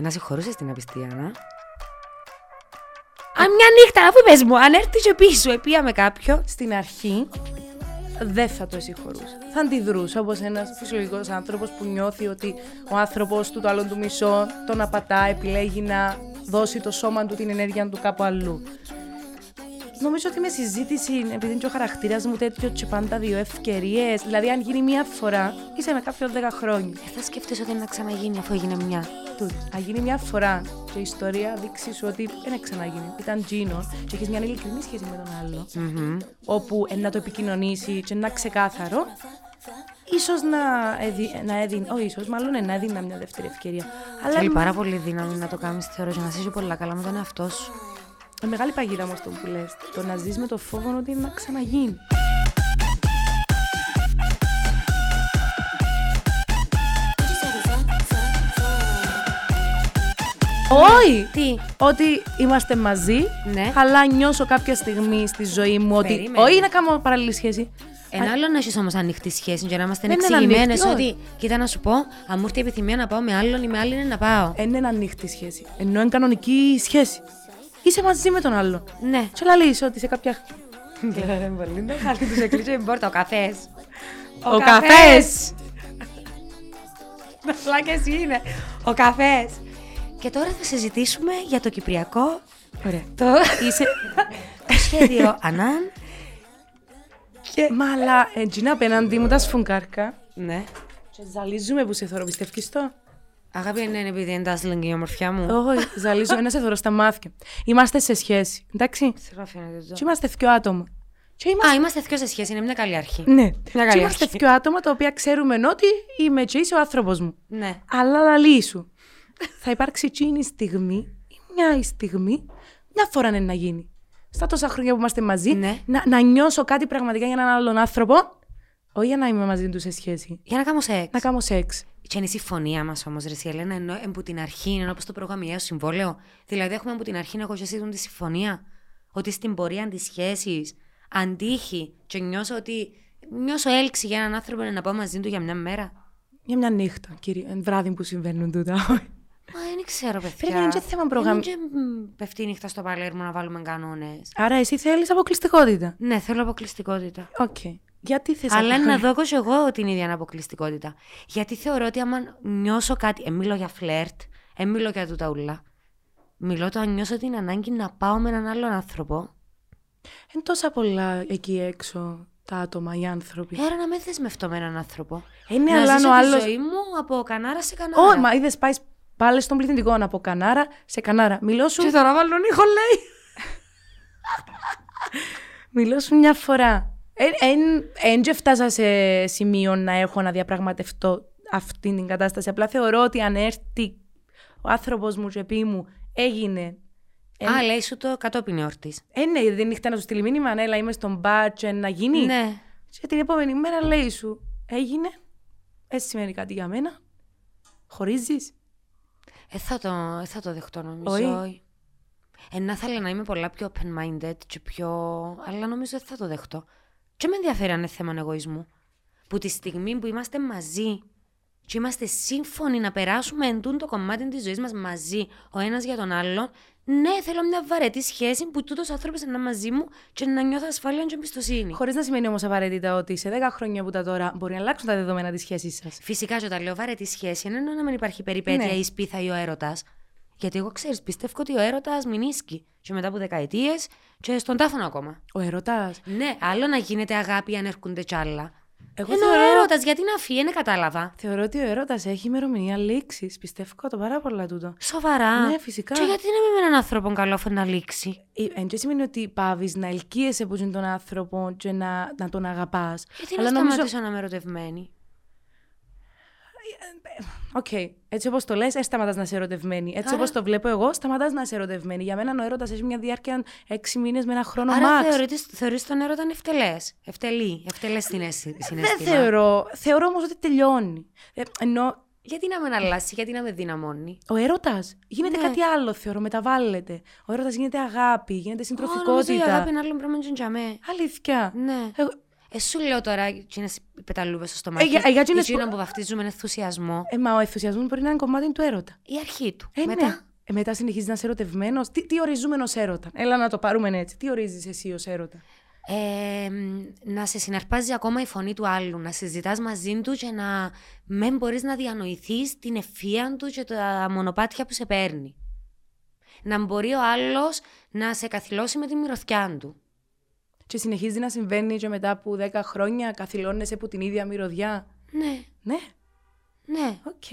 Να συγχωρούσε την απιστία, να. Αν μια νύχτα, αφού πες μου, αν έρθεις και πίσω, επία με κάποιο. Στην αρχή δεν θα το συγχωρούσα. Θα αντιδρούσα όπως ένας φυσιολογικός άνθρωπος που νιώθει ότι ο άνθρωπος του, το άλλο του μισό, τον απατά, επιλέγει να δώσει το σώμα του την ενέργεια του κάπου αλλού. Νομίζω ότι με συζήτηση, επειδή είναι και ο χαρακτήρας μου τέτοιο, και πάντα δύο ευκαιρίες. Δηλαδή, αν γίνει μία φορά, είσαι με κάποιον 10 χρόνια. Ε, θα σκέφτεσαι ότι είναι να ξαναγίνει αφού έγινε μια. Τούτο. Αν γίνει μία φορά και η ιστορία δείξει σου ότι δεν ξαναγίνει, ήταν Τζίνο και έχεις μια ειλικρινή σχέση με τον άλλο, όπου ε, να το επικοινωνήσει και να ξεκάθαρο, ίσως να, έδι, να έδινε, όχι ίσως, μάλλον ε, να έδινα μια δεύτερη ευκαιρία. Αλλά Θέλει πάρα πολύ δύναμη να το κάνεις, θεωρώ, και να είσαι πολλά καλά με τον εαυτό σου. Με μεγάλη παγίδα όμως το που λες. Το να ζεις με το φόβο ότι είναι να ξαναγίνει. Όχι! Τι; Ότι είμαστε μαζί, Ναι. αλλά νιώσω κάποια στιγμή στη ζωή μου ότι. Περίμενε. Όχι να κάνω παράλληλη σχέση. Ένα άλλο να έχεις όμως ανοιχτή σχέση για να είμαστε Δεν είναι εξηγημένε ανοιχτή, ότι, κοίτα να σου πω, αν μου έρθει η επιθυμία να πάω με άλλον ή με άλλη είναι να πάω. Δεν είναι ανοιχτή σχέση. Ενώ είναι κανονική σχέση. Είσαι μαζί με τον άλλο. Ναι. Και λαλείς ότι σε κάποια. Χάρη του εκλείσει την πόρτα, ο καφές. Ο καφές! Απλά και εσύ είναι. Ο καφές. Και τώρα θα συζητήσουμε για το Κυπριακό. Ωραία. Το, Είσαι... το σχέδιο Ανάν. Και... Μα αλλά έτσι απέναντι μου τα σφουγγάρκα. Ναι. Και ζαλίζουμε που σε θωρώ, πιστεύεις το. Αγάπη, ναι, είναι επειδή είναι τάσλινγκ η ομορφιά μου. Όχι, ζαλίζω ένας σε θωρώ στα μάτια. Είμαστε σε σχέση, εντάξει; Σιγά φαίνεται Και το. είμαστε δυο άτομα. Και είμαστε... Α, είμαστε δυο σε σχέση, είναι μια καλή αρχή. Ναι, Μια και καλή είμαστε αρχή. δυο άτομα τα οποία ξέρουμε ότι είμαι και είσαι ο άνθρωπος μου. Ναι. Αλλά λαλή σου. θα υπάρξει εκείνη η στιγμή ή μια η στιγμή, μια φορά είναι να γίνει. Στα τόσα χρόνια που είμαστε μαζί, Ναι. να, να νιώσω κάτι πραγματικά για έναν άλλον άνθρωπο, όχι για να είμαι μαζί του σε σχέση. Για να κάνω σεξ. Να κάνω σεξ. Και είναι η συμφωνία μας όμως, Ρε Ελένα, ενώ από την αρχή είναι όπως το προγραμμιαίο συμβόλαιο. Δηλαδή, έχουμε από την αρχή να έχω και εσύ τον τη συμφωνία. Ότι στην πορεία της σχέσης αν τύχει και νιώσω ότι. Νιώσω έλξη για έναν άνθρωπο να πάω μαζί του για μια μέρα. Για μια νύχτα, κύριε, εν βράδυ που συμβαίνουν τούτα. Μα δεν ξέρω, παιδιά. Πρέπει να είναι και θέμα προγραμ- Είναι και, μ, πέφτει η νύχτα στο Παλέρμο να βάλουμε κανόνες. Άρα εσύ θέλεις αποκλειστικότητα; Ναι, θέλω αποκλειστικότητα. Οκ. Γιατί θες Αλλά απο- να δω και εγώ την ίδια αποκλειστικότητα. Γιατί θεωρώ ότι άμα νιώσω κάτι. Ε, μιλώ για φλερτ, ε, μιλώ για τούτα ούλα. Μιλώ το αν νιώσω την ανάγκη να πάω με έναν άλλον άνθρωπο. Εν τόσα πολλά εκεί έξω τα άτομα, οι άνθρωποι. Άρα να με δεσμευτώ με έναν άνθρωπο. Ε, ναι, να αλλά ζήσω αν ο τη άλλος- ζωή μου από κανάρα σε κανάρα. Όχι, μα είδες πάεις πάλι στον πληθυντικό από κανάρα σε κανάρα. Μιλώ σου, Και τώρα βάλω ήχο, λέει. μιλώ σου μια φορά. Εν και φτάσα σε σημείο να έχω να διαπραγματευτώ αυτή την κατάσταση. Απλά θεωρώ ότι αν έρθει ο άνθρωπος μου και πει μου έγινε. Α, λέει σου το κατόπιν εορτή. Ε, ναι, δεν νύχτα να σου στείλει μήνυμα, ναι, αλλά είμαι στον μπάτσε να γίνει. Ναι. Και την επόμενη μέρα λέει σου, έγινε. Έτσι σημαίνει κάτι για μένα. Χωρίζεις. Ε, θα το, ε, θα το δεχτώ νομίζω. Όχι. όχι. Ε, να ήθελα να είμαι πολλά πιο open-minded και πιο... Αλλά νομίζω δεν θα το δεχτώ. Και με ενδιαφέρει αν είναι θέμα εγωισμού. Που τη στιγμή που είμαστε μαζί και είμαστε σύμφωνοι να περάσουμε εντούν το κομμάτι της ζωής μας μαζί ο ένας για τον άλλον, ναι, θέλω μια βαρετή σχέση που τούτος άνθρωπος είναι μαζί μου και να νιώθω ασφάλεια και εμπιστοσύνη. Χωρίς να σημαίνει όμως απαραίτητα ότι σε 10 χρόνια που τα τώρα μπορεί να αλλάξουν τα δεδομένα της σχέσης σας. Φυσικά, και όταν λέω βαρετή σχέση, δεν εννοώ να μην υπάρχει περιπέτεια Ναι. ή σπίθα ή ο έρωτας. Γιατί εγώ ξέρεις, πιστεύω ότι ο έρωτας μηνίσκει. Και μετά από δεκαετίες και στον τάφωνο ακόμα. Ο έρωτας. Ναι, άλλο να γίνεται αγάπη αν έρχονται κι άλλα. Εγώ Ενώ ο θεωρώ, έρωτας, γιατί να φύγει, δεν κατάλαβα. θεωρώ ότι ο έρωτας έχει ημερομηνία λήξης. Πιστεύω το πάρα πολλά τούτο. Σοβαρά. Ναι, φυσικά. Και γιατί να μην με έναν άνθρωπο καλό φέρει να λήξει; Εν και σημαίνει ότι παύεις να ελκύεσαι από τον άνθρωπο και να, να τον αγαπάς. Γιατί να σταματήσω να είμαι ερωτευμένη; Οκ, έτσι όπως το λες, δεν σταματάς να είσαι ερωτευμένη. Έτσι Άρα- όπως το βλέπω εγώ, σταματάς να είσαι ερωτευμένη. Για μένα ο έρωτας έχει μια διάρκεια 6 μήνες με ένα χρόνο Άρα max. θεωρείς, θεωρείς τον έρωτα ευτελές. Ευτελή. Ευτελές συναίσθημα. Δεν θεωρώ. Θεωρώ όμως ότι τελειώνει. Ε, ενώ Γιατί να με αλλάσει, γιατί να με δυναμώνει; ο έρωτας γίνεται Ναι. κάτι άλλο, θεωρώ. Μεταβάλλεται. Ο έρωτας γίνεται αγάπη, γίνεται Ω, νομίζω η συντροφικότητα. αγάπη είναι άλλον πράγμα και για μέ. Αλήθεια. Ναι. Εγώ- Ε, σου λέω τώρα εκείνες οι πεταλούβες στο στομάχι. Ε, για- για εκείνες εκείνο που- που βαφτίζουμε ενθουσιασμό. Ε, μα ο ενθουσιασμός μπορεί να είναι κομμάτι του έρωτα. Η αρχή του. Ε, Μετά; Ναι. Ε, μετά συνεχίζεις να είσαι ερωτευμένος. Τι, τι ορίζουμε ως έρωτα; Έλα να το πάρουμε έτσι. Τι ορίζεις εσύ ως έρωτα; Ε, μ, να σε συναρπάζει ακόμα η φωνή του άλλου, να συζητάς μαζί του και να μην μπορείς να διανοηθείς την ευφία του και τα μονοπάτια που σε παίρνει. Να μπορεί ο άλλος να σε καθυλώσει με τη μυρωδιά του. Και συνεχίζει να συμβαίνει και μετά από 10 χρόνια καθυλώνεσαι από την ίδια μυρωδιά. Ναι, Ναι, ναι. οκ.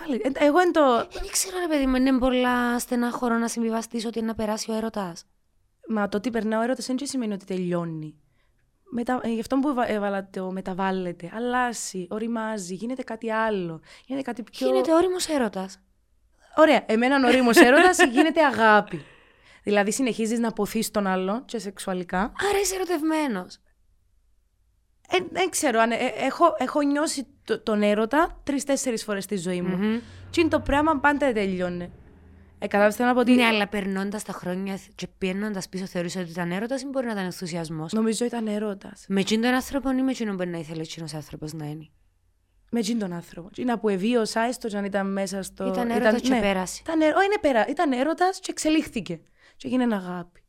Μάλιστα. Ε, Εγώ εν το. Δεν ξέρω ρε παιδί μου, είναι πολλά στενάχωρο να συμβιβαστείς ότι είναι να περάσει ο έρωτας. Μα το ότι περνά ο έρωτας δεν σημαίνει ότι τελειώνει. Μετα... ε, Γι' αυτό που έβα- έβαλα το μεταβάλλεται, αλλάζει, ωριμάζει, γίνεται κάτι άλλο. Γίνεται κάτι πιο. Γίνεται ώριμος έρωτας. Ωραία. Εμένα ο ώριμος έρωτας γίνεται αγάπη. Δηλαδή συνεχίζεις να ποθείς τον άλλο και σεξουαλικά. Άρα είσαι ερωτευμένος. Ε, δεν ξέρω αν. ε, έχω, έχω νιώσει το- τον έρωτα τρει-τέσσερι φορές στη ζωή μου. Μμμ. Τι είναι το πράγμα πάντα δεν τελειώνει. Ε, κατάλαβες, θέλω να πω ότι. Ναι, αλλά περνώντας τα χρόνια και πιένοντα πίσω, θεωρείς ότι ήταν έρωτας ή μπορεί να ήταν ενθουσιασμός; Νομίζω ήταν έρωτας. Με εκείνον τον άνθρωπο ή με εκείνον που να ήθελε εκείνος άνθρωπος να είναι; Με τζιν τον άνθρωπο. Είναι που εβίωσα, έστω και αν ήταν μέσα στο. Ήταν έρωτας και πέρασε. Ήταν, έ- όχι, είναι πέρα. Ήταν έρωτας και εξελίχθηκε. Και έγινε αγάπη.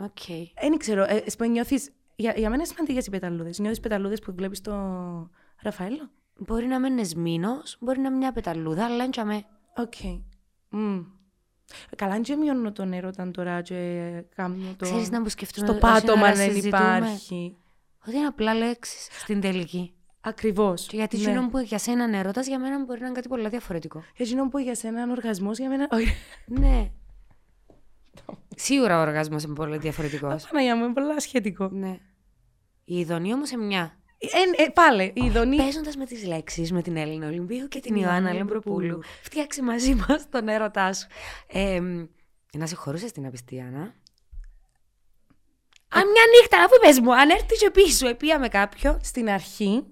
Οκ. Δεν ξέρω, ε, εσύ που νιώθεις, για, για μένα είναι σημαντικές οι πεταλούδες. Νιώθεις πεταλούδες που βλέπεις το Ραφαέλο; Μπορεί να μένει μήνος, μπορεί να είναι μια πεταλούδα, αλλά είναι με. Οκ. Μμ. Καλά, δεν μειώνω τον έρωτα τώρα και κάνω το. Ξέρεις να μου σκεφτούμε. Στο όση πάτωμα ώρα δεν συζητούμε, υπάρχει. Ότι είναι απλά λέξεις στην τελική. Ακριβώς. Και γιατί εκείνο που για σένα είναι έρωτας, για μένα μπορεί να είναι κάτι πολύ διαφορετικό. Εκείνο που για σένα είναι οργασμός, για μένα. Όχι. Ναι. Σίγουρα ο οργασμός είναι πολύ διαφορετικός. Παναγία μου, είναι πολύ σχετικό. ναι. Η ειδονή όμως σε μια. Ε, ε, πάλι, η ειδονή. Παίζοντας με τις λέξεις με την Έλληνα Ολυμπίου και την Την Ιωάννα Ιωάννα Λεμπροπούλου, Λεμπροπούλου. φτιάξει μαζί μας τον έρωτά σου. Ε, μ, να συγχωρούσε την απιστία, να. Αν μια νύχτα, αφού πες μου, αν έρθεις και πίσω, επία με κάποιον. Στην αρχή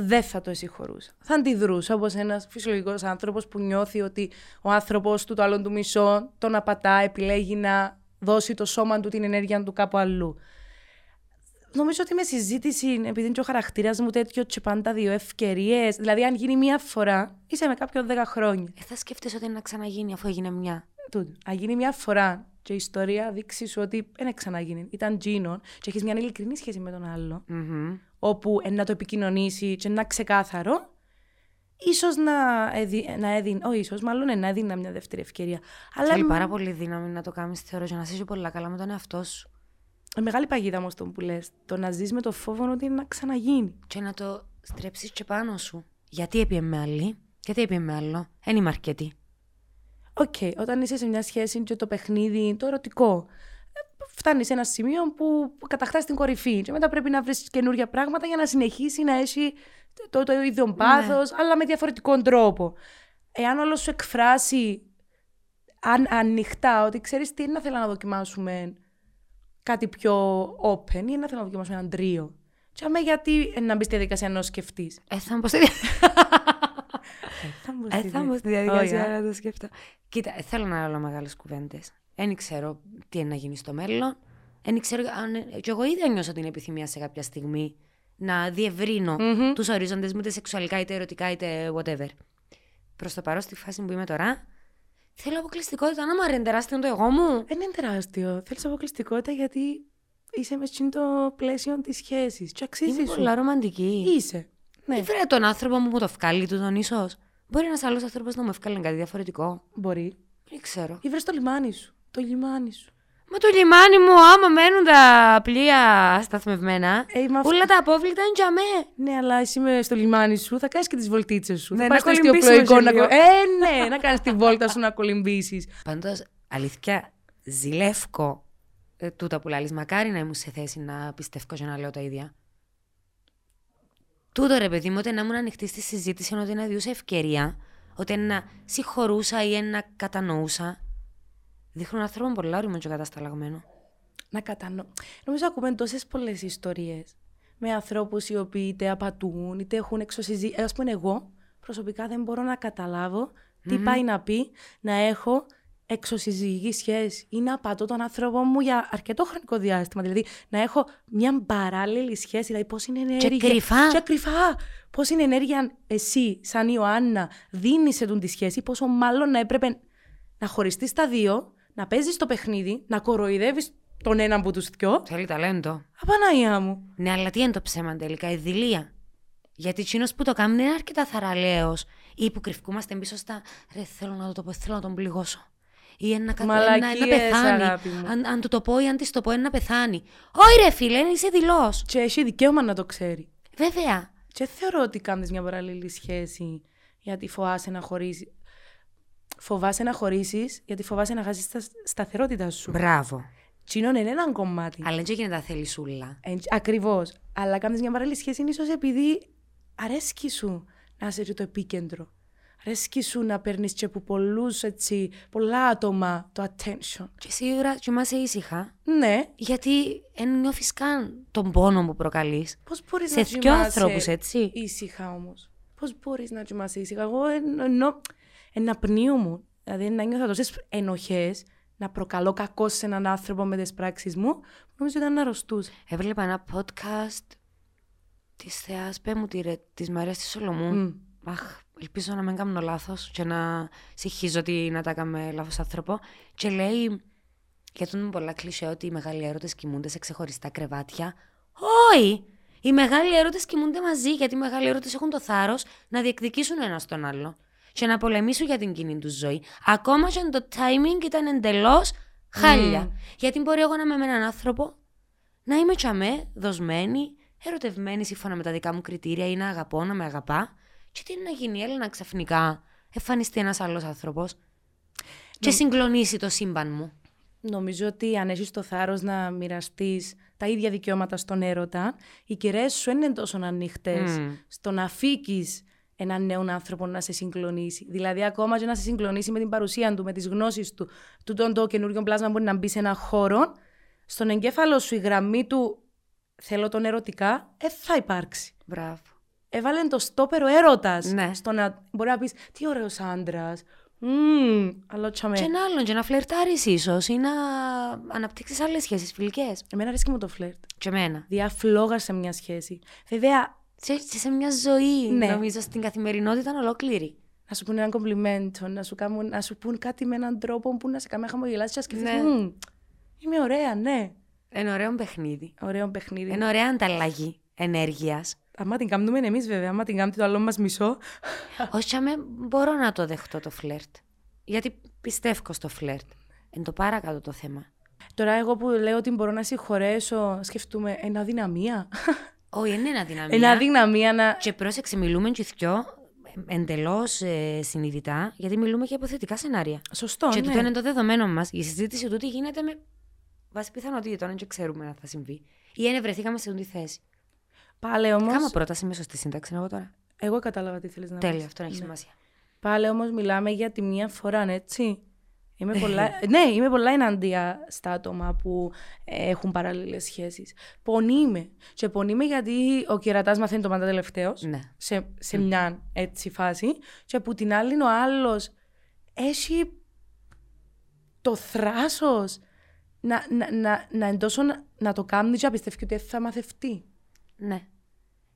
δεν θα το συγχωρούσα. Θα αντιδρούσα όπως ένας φυσιολογικός άνθρωπος που νιώθει ότι ο άνθρωπος του, το άλλον του μισό, τον απατά, επιλέγει να δώσει το σώμα του την ενέργεια του κάπου αλλού. Νομίζω ότι με συζήτηση, επειδή είναι και ο χαρακτήρας μου τέτοιο, και πάντα δύο ευκαιρίες. Δηλαδή, αν γίνει μία φορά, είσαι με κάποιον 10 χρόνια. Ε, θα σκέφτεσαι ότι είναι να ξαναγίνει αφού έγινε μια. Τούτο. Αν γίνει μία φορά και η ιστορία δείξει σου ότι δεν ξαναγίνει, ήταν τζίνον, και έχεις μια ειλικρινή σχέση με τον άλλο, Μμμ. Όπου ε, να το επικοινωνήσει και να ξεκάθαρο, ίσως να, έδι, να έδινε, όχι ίσως, μάλλον ε, να έδινα μια δεύτερη ευκαιρία. Αλλά Θέλει μ- πάρα πολύ δύναμη να το κάνεις, θεωρώ, για να είσαι πολλά καλά με τον εαυτό σου. ε, μεγάλη παγίδα όμως το που λες, το να ζεις με το φόβο ότι να ξαναγίνει. Και να το στρέψεις και πάνω σου. Γιατί επήε με άλλη, γιατί επήε με άλλο. Δεν είμαι αρκετή. Οκ, όταν είσαι σε μια σχέση και το παιχνίδι, το ερωτικό, ε, φτάνει σε ένα σημείο που κατακτάς την κορυφή και μετά πρέπει να βρεις καινούργια πράγματα για να συνεχίσει να έχει το, το ίδιο πάθος, αλλά με διαφορετικό τρόπο. Εάν όλος σου εκφράσει αν, ανοιχτά ότι ξέρεις τι είναι να θέλω να δοκιμάσουμε κάτι πιο open ή να θέλω να δοκιμάσουμε έναν τρίο. Και αμέ γιατί να μπεις στη διαδικασία να σκεφτείς. Ε, θα μου πω στη θα μου Ε, θα μου στη διαδικασία Όχι, να το σκεφτώ. Κοίτα, ε, θέλω να λέω μεγάλες κουβέντες. Δεν ξέρω τι είναι να γίνει στο μέλλον. Δεν ξέρω αν. Και εγώ ίδια νιώσω την επιθυμία σε κάποια στιγμή να διευρύνω Μμμ. τους ορίζοντες μου, είτε σεξουαλικά, είτε ερωτικά, είτε whatever. Προς το παρόν, στη φάση που είμαι τώρα, θέλω αποκλειστικότητα. Να μου αρέσει τεράστιο το εγώ μου. Δεν είναι τεράστιο. Θέλεις αποκλειστικότητα γιατί είσαι μες το πλαίσιο της σχέσης. Και αξίζεις Είμαι σου. πολλά ρομαντική. Είσαι. Ναι, Ή βρε τον άνθρωπο μου που το βγάλει του τον ίσως. Μπορεί ένας άλλος άνθρωπος να μου βγάλει κάτι διαφορετικό. μπορεί. Δεν ξέρω. Ή βρε το λιμάνι σου. Το λιμάνι σου. Μα το λιμάνι μου, άμα μένουν τα πλοία σταθμευμένα, Ε, μα αυ- όλα τα απόβλητα είναι για μέ. Ναι, αλλά εσύ με στο λιμάνι σου θα κάνεις και τις βολτίτσες σου. Ναι, θα να πας στο κολυμπήσουμε αστιοπλοϊκό σε να. λίγο. κο- Ε, ναι, να κάνεις τη βόλτα σου να κολυμπήσεις. Πάντως, αλήθεια, ζηλεύκω ε, τούτα που λάλλεις. Μακάρι να ήμουν σε θέση να πιστεύω και να λέω τα ίδια. Τούτο ρε παιδί μου, ότι να ήμουν ανοιχτή στη συζήτηση, ενώ ότι να διούσα ευκαιρία, ότι να συγχωρούσα ή να κατανοούσα. Δείχνουν άνθρωπο πολλά όριμο και κατασταλαγμένο. να κατανοώ. Νομίζω ακούμε τόσες πολλές ιστορίες με ανθρώπους οι οποίοι είτε απατούν είτε έχουν εξωσυζή. Α πούμε, εγώ προσωπικά δεν μπορώ να καταλάβω τι πάει να πει να έχω εξωσυζυγική σχέση ή να πατώ τον άνθρωπο μου για αρκετό χρονικό διάστημα. Δηλαδή να έχω μια παράλληλη σχέση. Δηλαδή πώς είναι ενέργεια. Και κρυφά. Και κρυφά. Πώς είναι ενέργεια εσύ, σαν Ιωάννα, δίνει σε τον τη σχέση, πόσο μάλλον να έπρεπε να χωριστείς τα δύο, να παίζεις το παιχνίδι, να κοροϊδεύεις τον έναν από τους δυο. Θέλει ταλέντο. Απαναία μου. Ναι, αλλά τι είναι το ψέμα τελικά, η δειλία. Γιατί εκείνος που το κάνει είναι αρκετά θαραλέος. Ή που κρυφκούμαστε πίσω στα. Ρε, θέλω να το πω, θέλω να τον πληγώσω. Ή να, κα... να, να Μαλακίες, πεθάνει. αγάπη μου. Αν, αν του το πω ή αν της το πω, είναι να πεθάνει. Όχι, ρε φίλε, είσαι δηλό. Και έχει δικαίωμα να το ξέρει. Βέβαια. Και δεν θεωρώ ότι κάνεις μια παράλληλη σχέση γιατί φοβάσαι να χωρίσει. Φοβάσαι να χωρίσεις γιατί φοβάσαι να χάσεις τα σταθερότητα σου. Μπράβο. Τσίνον είναι ένα κομμάτι. Αλλά δεν γίνεται τα θέλει σούλα. Ακριβώς. Αλλά κάνεις μια παράλληλη σχέση ίσως επειδή αρέσκει σου να είσαι και το επίκεντρο. Αρέσκει σου να παίρνεις και από πολλούς έτσι, πολλά άτομα το attention. Και σίγουρα κοιμάσαι ήσυχα. Ναι, Γιατί δεν νιώθεις καν τον πόνο που προκαλείς. πώς μπορείς Σε να δυο κοιμάσαι ανθρώπους, έτσι. Ήσυχα όμως; Πώς μπορείς να κοιμάσαι ήσυχα; Εγώ εν- εννοώ ένα πνίο μου. Δηλαδή να νιώθω τόσες ενοχές, να προκαλώ κακό σε έναν άνθρωπο με τι πράξει μου, που νομίζω ήταν αρρωστούς. Έβλεπα ένα podcast της Θεάς, πέ μου τη ρε, της Μαρίας της Σολομού. Μμ. Αχ, ελπίζω να μην κάνω λάθος και να συγχύζω ότι να τα έκαμε λάθος άνθρωπο. Και λέει, γιατί είναι πολλά κλεισέ ότι οι μεγάλοι έρωτες κοιμούνται σε ξεχωριστά κρεβάτια. Όχι! Οι μεγάλοι έρωτες κοιμούνται μαζί γιατί οι μεγάλοι έρωτες έχουν το θάρρος να διεκδικήσουν ένα τον άλλο και να πολεμήσουν για την κοινή τους ζωή. Ακόμα και αν το timing ήταν εντελώς χάλια. Γιατί μπορεί εγώ να είμαι με έναν άνθρωπο να είμαι τσαμέ, δοσμένη, ερωτευμένη σύμφωνα με τα δικά μου κριτήρια ή να αγαπώ, να με αγαπά. Και τι είναι να γίνει, έλα να ξαφνικά εμφανιστεί ένας άλλος άνθρωπος και συγκλονίσει το σύμπαν μου. Νομίζω ότι αν έχεις το θάρρος να μοιραστείς τα ίδια δικαιώματα στον έρωτα, οι κεραίε σου δεν είναι τόσο ανοιχτές Μμ. στο να φύγεις έναν νέο άνθρωπο να σε συγκλονίσει. Δηλαδή, ακόμα και να σε συγκλονίσει με την παρουσία του, με τις γνώσεις του, τούτο το καινούριο πλάσμα μπορεί να μπει σε έναν χώρο, στον εγκέφαλο σου η γραμμή του θέλω τον ερωτικά, ε, θα υπάρξει. Μπράβο. Έβαλε το στόπερο έρωτας. Ναι. Στο να μπορεί να πεις Τι ωραίος άντρας. Μμμ, αλλά τσαμέ. Και ένα άλλον, και να φλερτάρεις ίσως ή να αναπτύξεις άλλες σχέσεις φιλικές. Εμένα αρέσει και μου το φλερτ. Και εμένα. Διαφλόγα σε μια σχέση. Βέβαια, Σε, σε, σε μια ζωή, Ναι. νομίζω, στην καθημερινότητα ολόκληρη. να σου πούνε ένα κομπλιμέντο, να σου, κάνουν, να σου πούν κάτι με έναν τρόπο που να σε κάνει να χαμογελάσεις και να σκεφτείς, Ναι. «Μμμ, Είμαι ωραία, ναι. Είναι ωραίο παιχνίδι. Ωραίο παιχνίδι. Είναι ωραία ανταλλαγή ενέργειας. Άμα την κάνουμε εμείς, βέβαια. Άμα την κάνουμε το άλλο μας μισό. Όχι, αμέ, μπορώ να το δεχτώ το φλερτ. Γιατί πιστεύω στο φλερτ. Είναι το παρακάτω το θέμα. Τώρα, εγώ που λέω ότι μπορώ να συγχωρέσω, σκεφτούμε ένα αδυναμία. Όχι, είναι ένα δυναμία. Ένα αδυναμία να. Και πρόσεξε, μιλούμε και δυο εντελώς συνειδητά, γιατί μιλούμε για υποθετικά σενάρια. Σωστό, και ναι. τούτο είναι το δεδομένο μας. Η συζήτηση τούτη γίνεται με βάση πιθανότητων, αν και ξέρουμε να θα συμβεί. Ή αν βρεθήκαμε σε αυτή τη θέση. Πάλι όμω. Κάμα πρόταση με σωστή σύνταξη εγώ τώρα. Εγώ κατάλαβα τι θέλεις να Τέλεια, πεις. αυτό έχει Ναι. σημασία. Πάλι όμως μιλάμε για τη μία φορά, έτσι. Είμαι πολλά... ναι, είμαι πολλά εναντία στα άτομα που ε, έχουν παράλληλες σχέσεις. Πονíme. Και πονíme γιατί ο κερατάς μαθαίνει το πάντα τελευταίος. Ναι. Σε, σε μια έτσι φάση. Και που την άλλη ο άλλος έχει το θράσος να, να, να, να, εντός να, να το κάνει και να πιστεύει ότι θα μαθευτεί. Ναι.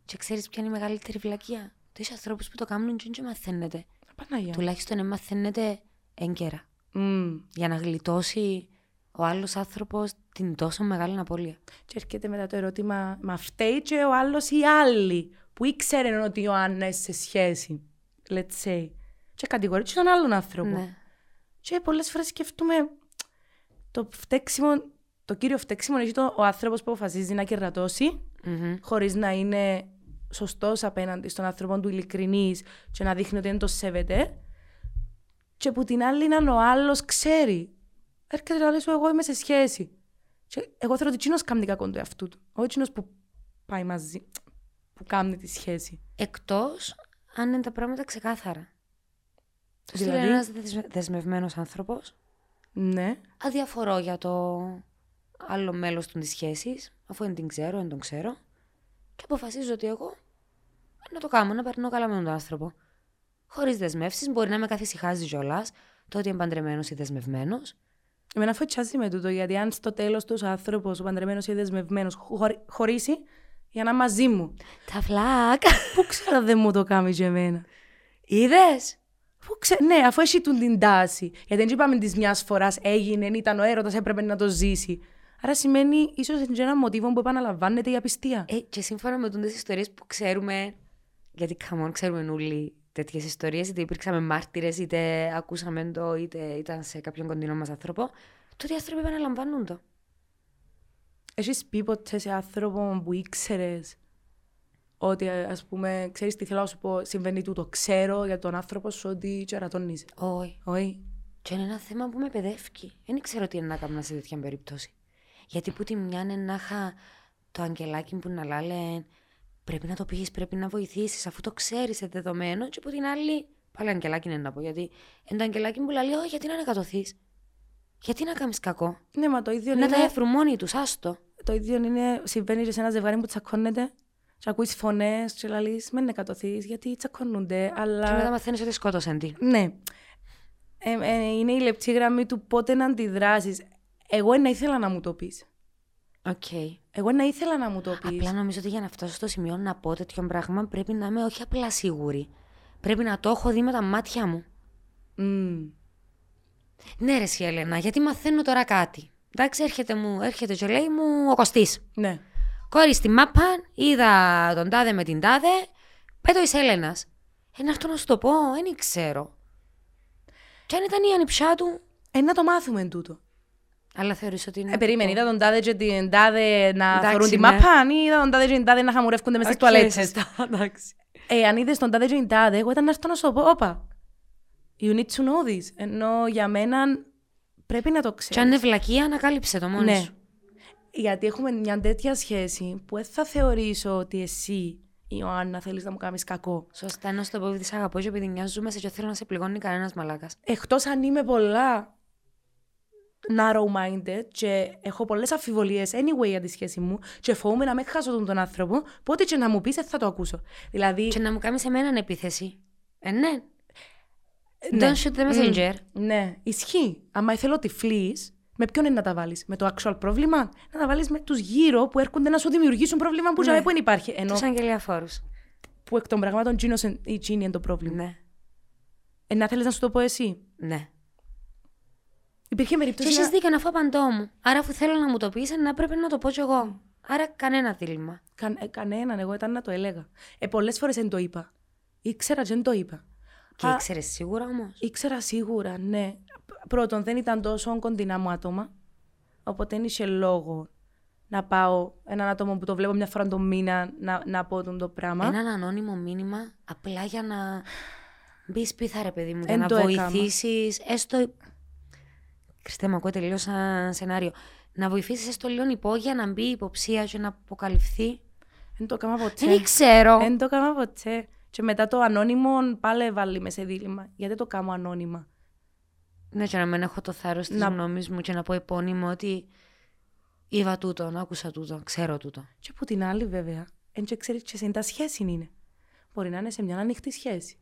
Και ξέρεις ποια είναι η μεγαλύτερη βλακεία; Τους ανθρώπους που το κάνουν και δεν μαθαίνετε. Παναγία. Τουλάχιστον να μαθαίνετε έγκαιρα. Μμ. Για να γλιτώσει ο άλλος άνθρωπος την τόσο μεγάλη απώλεια. Και έρχεται μετά το ερώτημα, μα φταίει και ο άλλος ή άλλοι που ήξερε ότι η Ιωάννα είναι σε σχέση. Let's say. Και κατηγορεί και τον άλλον άνθρωπο. Ναι. Και πολλές φορές σκεφτούμε το φταίξιμο, το κύριο φταίξιμο έχει το, ο άνθρωπος που αποφασίζει να κερατώσει, Μμμ. χωρίς να είναι σωστός απέναντι στον άνθρωπο του ειλικρινής και να δείχνει ότι δεν το σέβεται. Και που την άλλη είναι ο άλλος ξέρει. Έρχεται να λέει σου, εγώ είμαι σε σχέση. Και εγώ θέλω ότι εκείνος κάνει κακό του εαυτού του. Όχι εκείνος που πάει μαζί, που κάνει τη σχέση. Εκτός αν είναι τα πράγματα ξεκάθαρα. Δηλαδή; Δηλαδή, ένας δεσμευμένος άνθρωπος Ναι. αδιαφορώ για το άλλο μέλος του της σχέσης, αφού δεν την ξέρω, δεν τον ξέρω. Και αποφασίζω ότι εγώ να το κάνω, να περνώ καλά με τον άνθρωπο. Χωρίς δεσμεύσεις, μπορεί να με καθησυχάζει κιόλας. το ότι είναι παντρεμένος ή δεσμευμένος. Εμένα φωτσάζει με τούτο, γιατί αν στο τέλος τους ο άνθρωπος, ο παντρεμένος ή δεσμευμένος, χωρίσει για να μαζί μου. Τα φλακ. Πού ξέρω δεν μου το κάνει και εμένα. Είδες; Ξε... Ναι, αφού έχει την τάση. Γιατί δεν είπαμε της μιας φοράς έγινε, ήταν ο έρωτας, έπρεπε να το ζήσει. Άρα σημαίνει ίσως είναι ένα μοτίβο που επαναλαμβάνεται η απιστία. Ε, και σύμφωνα με τι ιστορίες που ξέρουμε. Γιατί καμόν ξέρουμε όλοι τέτοιες ιστορίες, είτε υπήρξαμε μάρτυρες, είτε ακούσαμε το, είτε ήταν σε κάποιον κοντινό μας άνθρωπο. Τότε οι άνθρωποι επαναλαμβάνουν το. Έχεις πει ποτέ σε άνθρωπο που ήξερες ότι ας πούμε, ξέρεις τι θέλω να σου πω, συμβαίνει τούτο. Ξέρω για τον άνθρωπο σου ότι τσερατώνει. Όχι. Όχι. Και είναι ένα θέμα που με παιδεύει. Δεν ξέρω τι είναι να κάνω σε τέτοια περίπτωση. Γιατί που τη μια είναι να είχα το αγγελάκι που να λάλε πρέπει να το πεις, πρέπει να βοηθήσεις, αφού το ξέρεις σε δεδομένο. Και που την άλλη, πάλι αγγελάκι είναι να πω. Γιατί είναι το αγγελάκι που λέει, Όχι, γιατί να ανακατωθείς; Γιατί να κάνεις κακό; Ναι, μα το ίδιο να είναι. Να τα έφερουν μόνοι τους, άστο. Το ίδιο είναι, συμβαίνει σε ένα ζευγάρι που τσακώνεται και ακούεις φωνές, και λέει, με εκατοθείς, γιατί τσακώνονται. Αλλά... Και μετά μαθαίνεις ότι σκότωσαν τι. Ναι. Ε, ε, είναι η λεπτή γραμμή του πότε να αντιδράσεις. Εγώ να ήθελα να μου το πεις. Okay. Εγώ να ήθελα να μου το πεις. Απλά νομίζω ότι για να φτάσω στο σημείο να πω τέτοιο πράγμα πρέπει να είμαι όχι απλά σίγουρη. Πρέπει να το έχω δει με τα μάτια μου. Mm. Ναι, ρε, Ελένα, γιατί μαθαίνω τώρα κάτι. Εντάξει, έρχεται, μου, έρχεται και λέει μου ο Κωστής. Ναι. Κόρη στη μάπα, είδα τον τάδε με την τάδε, πέτω εις Έλενας. Ε, να έρθω να σου το πω, δεν ξέρω. Και αν ήταν η ανιψιά του... Ε, να το μάθουμε τούτο. Αλλά θεωρείς ότι είναι... Ε, περίμενε, είδα τον τάδε και την τάδε να θεωρούν τη ναι. μάπα, ή είδα τον τάδε και την τάδε να χαμουρεύκονται μέσα στις τουαλέτσες. εντάξει. Ε, αν είδες τον τάδε και την τάδε, εγώ ήταν να έρθω να σου το πω, όπα. You need to know this. Ενώ για μένα πρέπει να το ξέρεις. Και αν είναι βλακία, ανακάλυψε το μόνος ναι. σου. Γιατί έχουμε μια τέτοια σχέση που δεν θα θεωρήσω ότι εσύ η Ιωάννα θέλεις να μου κάνεις κακό. Σωστά, να σου το πω επειδή σε αγαπώ και επειδή νοιάζομαι σε και θέλω να σε πληγώνει κανένας μαλάκας. Εκτός αν είμαι πολλά narrow-minded και έχω πολλές αμφιβολίες anyway για τη σχέση μου και φοβούμαι να με χάσω τον, τον άνθρωπο, πότε και να μου πεις θα το ακούσω. Δηλαδή... Και να μου κάνεις εμένα επίθεση. Ε, ναι. ναι. Don't shoot the messenger. Mm, ναι, ισχύει. Αν ήθελα τυφλή, με ποιον είναι να τα βάλεις, με το actual πρόβλημα, να τα βάλεις με τους γύρω που έρχονται να σου δημιουργήσουν πρόβλημα που ναι. δεν υπάρχει. Ενώ... Τους αγγελιαφόρους. Που εκ των πραγμάτων η τσίνη είναι το πρόβλημα. Ναι. Ε, να θέλεις να σου το πω εσύ; Ναι. Υπήρχε περίπτωση. Και έχει δίκιο να φάω παντό μου. Άρα, αφού θέλω να μου το πεις, να πρέπει να το πω κι εγώ. Άρα, κανένα δίλημα. Κα, ε, κανέναν, εγώ ήταν να το έλεγα. Ε, Πολλές φορές δεν το είπα. Ήξερα, δεν το είπα. Και ήξερες σίγουρα όμως; Ήξερα σίγουρα, ναι. Πρώτον, δεν ήταν τόσο κοντινά μου άτομα. Οπότε δεν είχε λόγο να πάω έναν άτομο που το βλέπω μια φορά το μήνα να, να πω τον το πράγμα. Έναν ανώνυμο μήνυμα απλά για να μπεις πίθα, ρε παιδί μου, για να βοηθήσεις. Έστω. Χριστέ, μου ακούω τελείως σαν σενάριο. Να βοηθήσεις έστω λίγο υπόγεια να μπει υποψία και να αποκαλυφθεί; Δεν το έκανα ποτέ. Δεν ξέρω. Δεν το έκανα ποτέ. Και μετά το ανώνυμο πάλι βάλει με σε δίλημα. Γιατί το κάνω ανώνυμα; Ναι, και να μην έχω το θάρρος της να... γνώμης μου και να πω επώνυμο ότι είδα τούτο, να άκουσα τούτο, ξέρω τούτο. Και από την άλλη, βέβαια, δεν ξέρεις και σε τα σχέση είναι. Μπορεί να είναι σε μια ανοιχτή σχέση.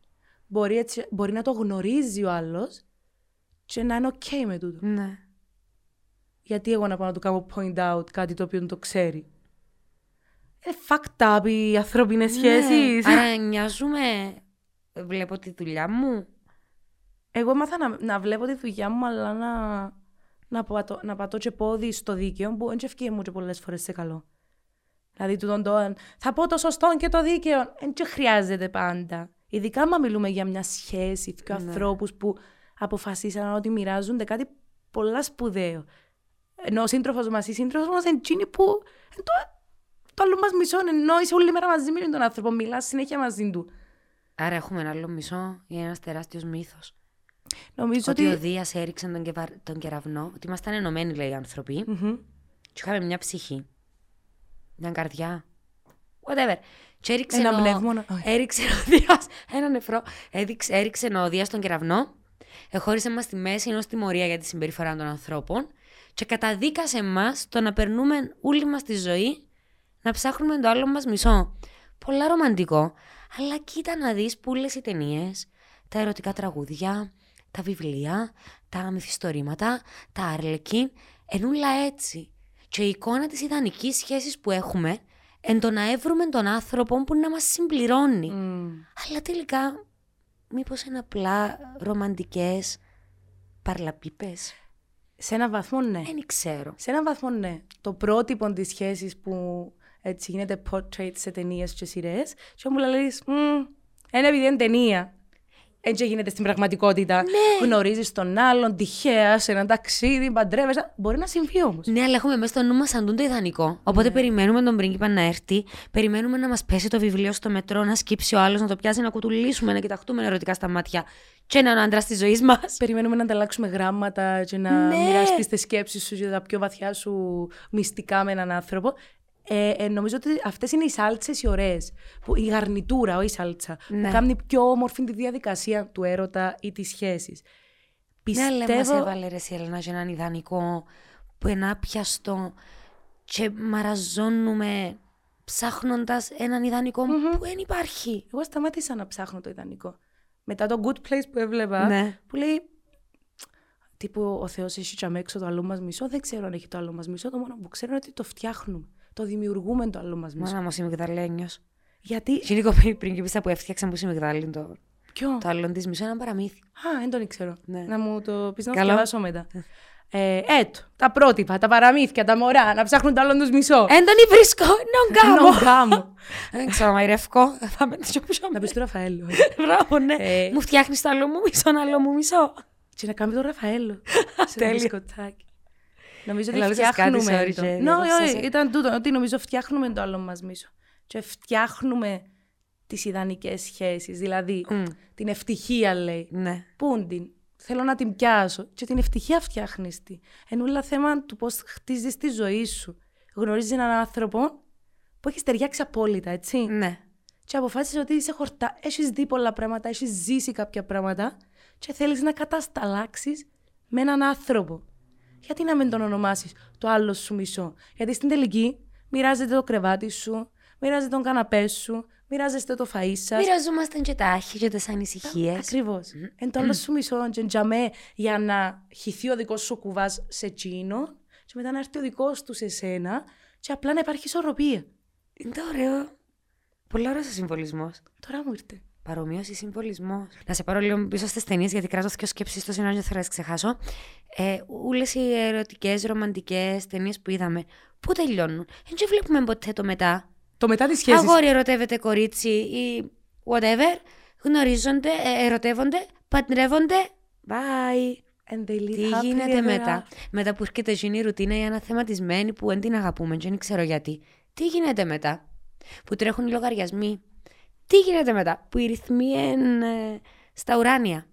Μπορεί, έτσι, μπορεί να το γνωρίζει ο άλλος και να είναι OK με τούτο. Ναι. Γιατί εγώ να πάω να του κάνω point out κάτι το οποίο το ξέρει. Είναι fucked up οι ανθρώπινες ναι. σχέσεις. Άρα νοιάζουμε. Βλέπω τη δουλειά μου. Εγώ έμαθα να, να βλέπω τη δουλειά μου, αλλά να, να, πατώ, να πατώ και πόδι στο δίκαιο, που δεν ευκαιρία μου και πολλές φορές σε καλό. Δηλαδή, του τον θα πω το σωστό και το δίκαιο. Δεν χρειάζεται πάντα. Ειδικά άμα μιλούμε για μια σχέση, δύο ναι. ανθρώπους που αποφασίσαν ότι μοιράζονται κάτι πολλά σπουδαίο. Ενώ ο σύντροφος μας ή σύντροφος μας είναι εκείνη που. το, το άλλο μας μισό, ενώ είσαι όλη μέρα μαζί με τον άνθρωπο, μιλά συνέχεια μαζί του. Άρα έχουμε ένα άλλο μισό ή ένας τεράστιος μύθος. Νομίζω ότι, ότι ο Δίας έριξε τον, κεβα... τον κεραυνό, ότι ήμασταν ενωμένοι, λέει οι άνθρωποι. Mm-hmm. Και είχαμε μια ψυχή. Μια καρδιά. Whatever. Και έριξε ένα ο... πνεύμα. Έριξε ο Δίας. Ένα νεφρό. Έριξε, έριξε ο Δίας τον κεραυνό. Εχώρισε μα στη μέση ενός τιμωρία για τη συμπεριφορά των ανθρώπων. Και καταδίκασε εμάς το να περνούμε όλη μας τη ζωή να ψάχνουμε το άλλο μας μισό. Πολλά ρομαντικό. Αλλά κοίτα να δεις που οι ταινίες, τα ερωτικά τραγούδια, τα βιβλία, τα μυθιστορήματα, τα άρλεκιν, ενούλα έτσι. Και η εικόνα της ιδανικής σχέσης που έχουμε εν το να έβρουμε τον άνθρωπο που να μας συμπληρώνει. Αλλά τελικά, μήπως είναι απλά ρομαντικές παρλαπίπες; Σε έναν βαθμό ναι. Δεν ξέρω. Σε έναν βαθμό ναι. Το πρότυπο της σχέσης που έτσι γίνεται portrait σε ταινίες και σειρές, και μου λέει, ένα επειδή είναι ταινία. Έτσι γίνεται στην πραγματικότητα. Ναι. Γνωρίζεις τον άλλον τυχαία σε ένα ταξίδι, παντρεύεσαι. Μπορεί να συμβεί όμως. Ναι, αλλά έχουμε μέσα στο νου μας αντούν το ιδανικό. Οπότε περιμένουμε τον πρίγκιπα να έρθει, περιμένουμε να μας πέσει το βιβλίο στο μετρό, να σκύψει ο άλλος, να το πιάσει, να κουτουλήσουμε, να κοιταχτούμε ερωτικά στα μάτια και να είναι ο άντρα της ζωής μας. Περιμένουμε να ανταλλάξουμε γράμματα και να Ναι. μοιραστείς τις σκέψεις σου και τα πιο βαθιά σου μυστικά με έναν άνθρωπο. Ε, ε, νομίζω ότι αυτές είναι οι σάλτσες οι ωραίες. Η γαρνιτούρα, όχι η σάλτσα. Ναι. Που κάνει πιο όμορφη τη διαδικασία του έρωτα ή της σχέσης. Ναι, αλλά μας Πιστεύω. έβαλε ρε η Έλενα και έναν ιδανικό που είναι άπιαστο και μαραζώνουμε ψάχνοντας έναν ιδανικό που δεν υπάρχει. Εγώ σταμάτησα να ψάχνω το ιδανικό. Μετά το good place που έβλεπα, Ναι. που λέει. Τύπου ο Θεός έχει τσαμέ έξω το άλλο μας μισό. Δεν ξέρω αν έχει το άλλο μας μισό. Το μόνο που ξέρω είναι ότι το φτιάχνουμε. Το δημιουργούμε το άλλο μας μισό. Μάνα μου ο Μιγδαλένιος. Γιατί; Και λίγο πριν, πριν και που έφτιαξαν που Μιγδάλη το, Ποιο; το άλλο της μισό ένα παραμύθι. Α, δεν τον ξέρω. Ναι. Να μου το πεις να το Καλό. διαβάσω μετά. Ε, έτω, τα πρότυπα, τα παραμύθια, τα μωρά, να ψάχνουν το άλλον τους μισό. Εν τον βρίσκω, νον Νο κάμω. γάμο. Δεν ξέρω, μαϊρευκό. Θα πάμε τι πιο Να πεις του Ραφαέλου. Μπράβο, ναι. Ε. Μου φτιάχνεις το άλλο μου μισό, ένα άλλο μου μισό. Και να κάνει το Ραφαέλο. Σε ένα Τέλειο. Μπισκοτάκι. Νομίζω ότι Έλα, λες κάτι, φτιάχνουμε. sorry, το- και Ναι, διάκοψα όχι, σε. ήταν τούτο. Ότι νομίζω φτιάχνουμε το άλλο μας μίσο. Και φτιάχνουμε τις ιδανικές σχέσεις. Δηλαδή, Μμ. την ευτυχία λέει. Ναι. Πούν την. Θέλω να την πιάσω. Και την ευτυχία φτιάχνεις τη. Είναι όλα θέμα του πώς χτίζεις τη ζωή σου. Γνωρίζεις έναν άνθρωπο που έχεις ταιριάξει απόλυτα, έτσι; Ναι. Και αποφάσισες ότι είσαι χορτά. Έχεις δει πολλά πράγματα, έχεις ζήσει κάποια πράγματα και θέλεις να κατασταλάξεις με έναν άνθρωπο. Γιατί να μην τον ονομάσεις το άλλο σου μισό; Γιατί στην τελική μοιράζεται το κρεβάτι σου, μοιράζεται τον καναπέ σου, μοιράζεστε το φαΐ σας. Μοιραζόμαστε και τα άχη και τις ανησυχίες. Ακριβώς. Εν το άλλος σου μισό, και τζαμέ για να χυθεί ο δικός σου κουβάς σε τσίνο, και μετά να έρθει ο δικός του σε σένα, και απλά να υπάρχει ισορροπία. Είναι το ωραίο. Πολύ ωραίος ο συμβολισμός. Τώρα μου ήρθε. Παρομοίωση συμβολισμός. Να σε πάρω λίγο πίσω στις ταινίες, γιατί κράτο και σκέψεις στο συνάδελφο δεν θα τις ξεχάσω. Ε, Όλες οι ερωτικές, ρομαντικές ταινίες που είδαμε, πού τελειώνουν; Δεν και βλέπουμε ποτέ το μετά. Το μετά τη σχέση. Αγόρι ερωτεύεται κορίτσι ή whatever. Γνωρίζονται, ε, ερωτεύονται, παντρεύονται. Bye. And they live Τι happily γίνεται ever μετά; after. Μετά που έρχεται εκείνη η ρουτίνα η αναθεματισμένη που δεν την αγαπούμε και δεν ξέρω γιατί. Τι γίνεται μετά; Που τρέχουν οι λογαριασμοί. Τι γίνεται μετά. Που οι ρυθμοί είναι στα ουράνια;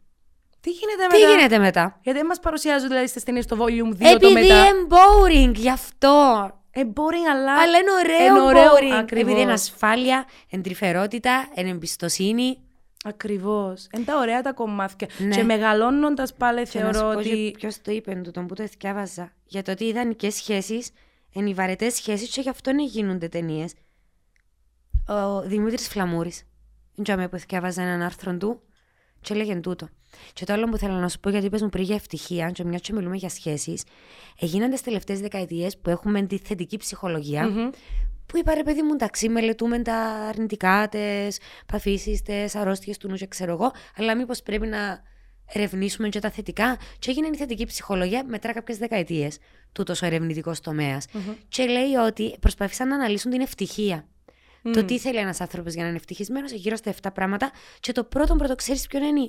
Τι γίνεται Τι μετά; γίνεται μετά; Γιατί δεν μας παρουσιάζουν δηλαδή στις ταινίες το volume 2 το Επειδή μετά. είναι boring γι' αυτό. Ε, boring, αλλά. Αλλά είναι ωραίο, είναι ωραίο, boring. ακριβώς. Επειδή είναι ασφάλεια, εντρυφερότητα, είναι εμπιστοσύνη. Ακριβώς. Είναι τα ωραία τα κομμάτια. Ναι. Και μεγαλώνοντας πάλι Και να σου θεωρώ πω ότι. Ποιος το είπε, τον που το εθιάβαζα. Για το ότι οι ιδανικές σχέσεις είναι οι βαρετές σχέσεις και γι' αυτό είναι γίνονται ταινίες. Ο Δημήτρης Φλαμούρης. Δεν που εθιάβαζα έναν άρθρο του και έλεγε τούτο. Και το άλλο που θέλω να σου πω, γιατί είπες μου πριν για ευτυχία, και μια και μιλούμε για σχέσεις, έγιναν τις τελευταίες δεκαετίες που έχουμε τη θετική ψυχολογία, που είπα ρε παιδί μου, εντάξει, μελετούμε τα αρνητικά, τι παθήσει, τι αρρώστιες του νου και ξέρω εγώ, αλλά μήπως πρέπει να ερευνήσουμε και τα θετικά; Και έγινε η θετική ψυχολογία μετά κάποιες δεκαετίες, τούτος ο ερευνητικός Και λέει ότι προσπάθησαν να αναλύσουν την ευτυχία. Το τι θέλει ένας άνθρωπος για να είναι ευτυχισμένος, γύρω στα 7 πράγματα. Και το πρώτο πρώτο ξέρεις ποιο είναι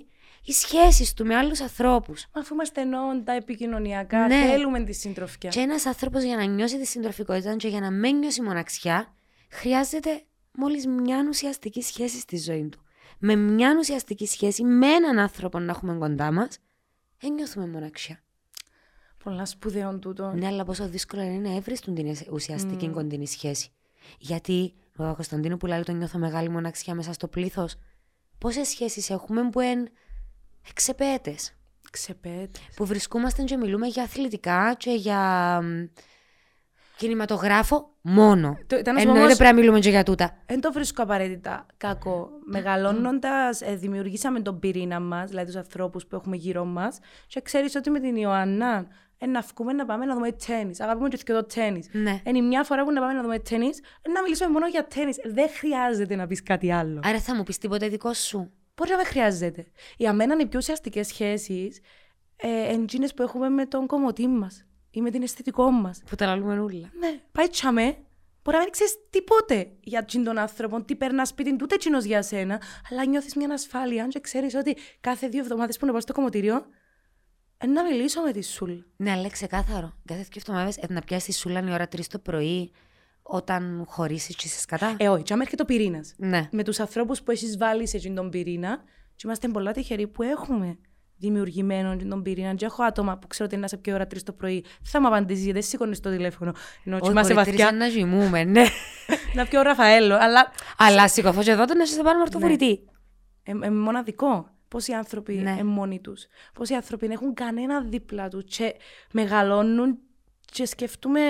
οι σχέσεις του με άλλους ανθρώπους. Μα αφού είμαστε ενώντα επικοινωνιακά, Ναι. θέλουμε τη συντροφιά. Και ένας άνθρωπος για να νιώσει τη συντροφικότητα και για να μην νιώσει μοναξιά, χρειάζεται μόλις μια ουσιαστική σχέση στη ζωή του. Με μια ουσιαστική σχέση με έναν άνθρωπο να έχουμε κοντά μας, δεν νιώθουμε μοναξιά. Πολλά σπουδαίων τούτο. Ναι, αλλά πόσο δύσκολο είναι να έβριστον την ουσιαστική κοντινή σχέση. Γιατί ο Κωνσταντίνο που λέει το νιώθω μεγάλη μοναξιά μέσα στο πλήθος. Πόσες σχέσεις έχουμε που είναι εξεπέτες; Ξεπέτ. Που βρισκόμαστε και μιλούμε για αθλητικά και για μ, Κινηματογράφο μόνο. Το- ήταν, ας πούμε, Εννοείται όμως- πρέπει να μιλούμε και για τούτα. Δεν το βρίσκω απαραίτητα κακό. Μεγαλώνοντας, δημιουργήσαμε τον πυρήνα μας, δηλαδή τους ανθρώπους που έχουμε γύρω μας. Και ξέρεις ότι με την Ιωάννα ε, να βγούμε να πάμε να δούμε τέννη. Αγαπούμε και το τέννη. Ναι. Είναι η μια φορά που να πάμε να δούμε τέννη, να μιλήσουμε μόνο για τέννη. Δεν χρειάζεται να πεις κάτι άλλο. Άρα θα μου πεις τίποτε δικό σου. Μπορεί να με χρειάζεται. Για μένα οι πιο ουσιαστικές σχέσεις ε, εντζίνε που έχουμε με τον κομμωτή μας ή με την αισθητικό μας. Που τα λαλούμε όλα. Ναι, πάει τσαμέ. Μπορεί να μην ξέρεις τίποτε για τσιν τον άνθρωπο, τι περνάς σπίτι του, ούτε τσινό για σένα, αλλά νιώθεις μια ασφάλεια. Και ξέρεις ότι κάθε δύο εβδομάδες που να πάω στο κομμωτήριο, ε, να μιλήσω με τη σουλ. Ναι, αλλά ξεκάθαρο. Κάθε δύο εβδομάδε να πιάσει τη σούλα η ώρα 3 το πρωί όταν χωρίσεις και είσαι σκατά. Ε, όχι, τσαμέ έρχεται ο πυρήνας. Ναι. Με τους ανθρώπους που έχεις βάλει σε εκείνον τον πυρήνα, και είμαστε πολλά τυχεροί που έχουμε δημιουργημένο εκείνον τον πυρήνα. Και έχω άτομα που ξέρω ότι είναι σε ποια ώρα 3 το πρωί. Δεν θα μου απαντήσεις γιατί δεν σηκώνεις το τηλέφωνο. Ενώ Όχι, κοιμάσαι μπορεί τρεις βαθιά. να ζυμούμε, ναι. Να πιω ο Ραφαέλο. Αλλά αλλά σηκωθώ και εδώ να σε πάρω μαρτωβουρητή. Ε, ε, μοναδικό. Πόσοι άνθρωποι Ναι. είναι μόνοι τους. Πόσοι άνθρωποι δεν έχουν κανένα δίπλα τους και μεγαλώνουν και σκεφτούμε.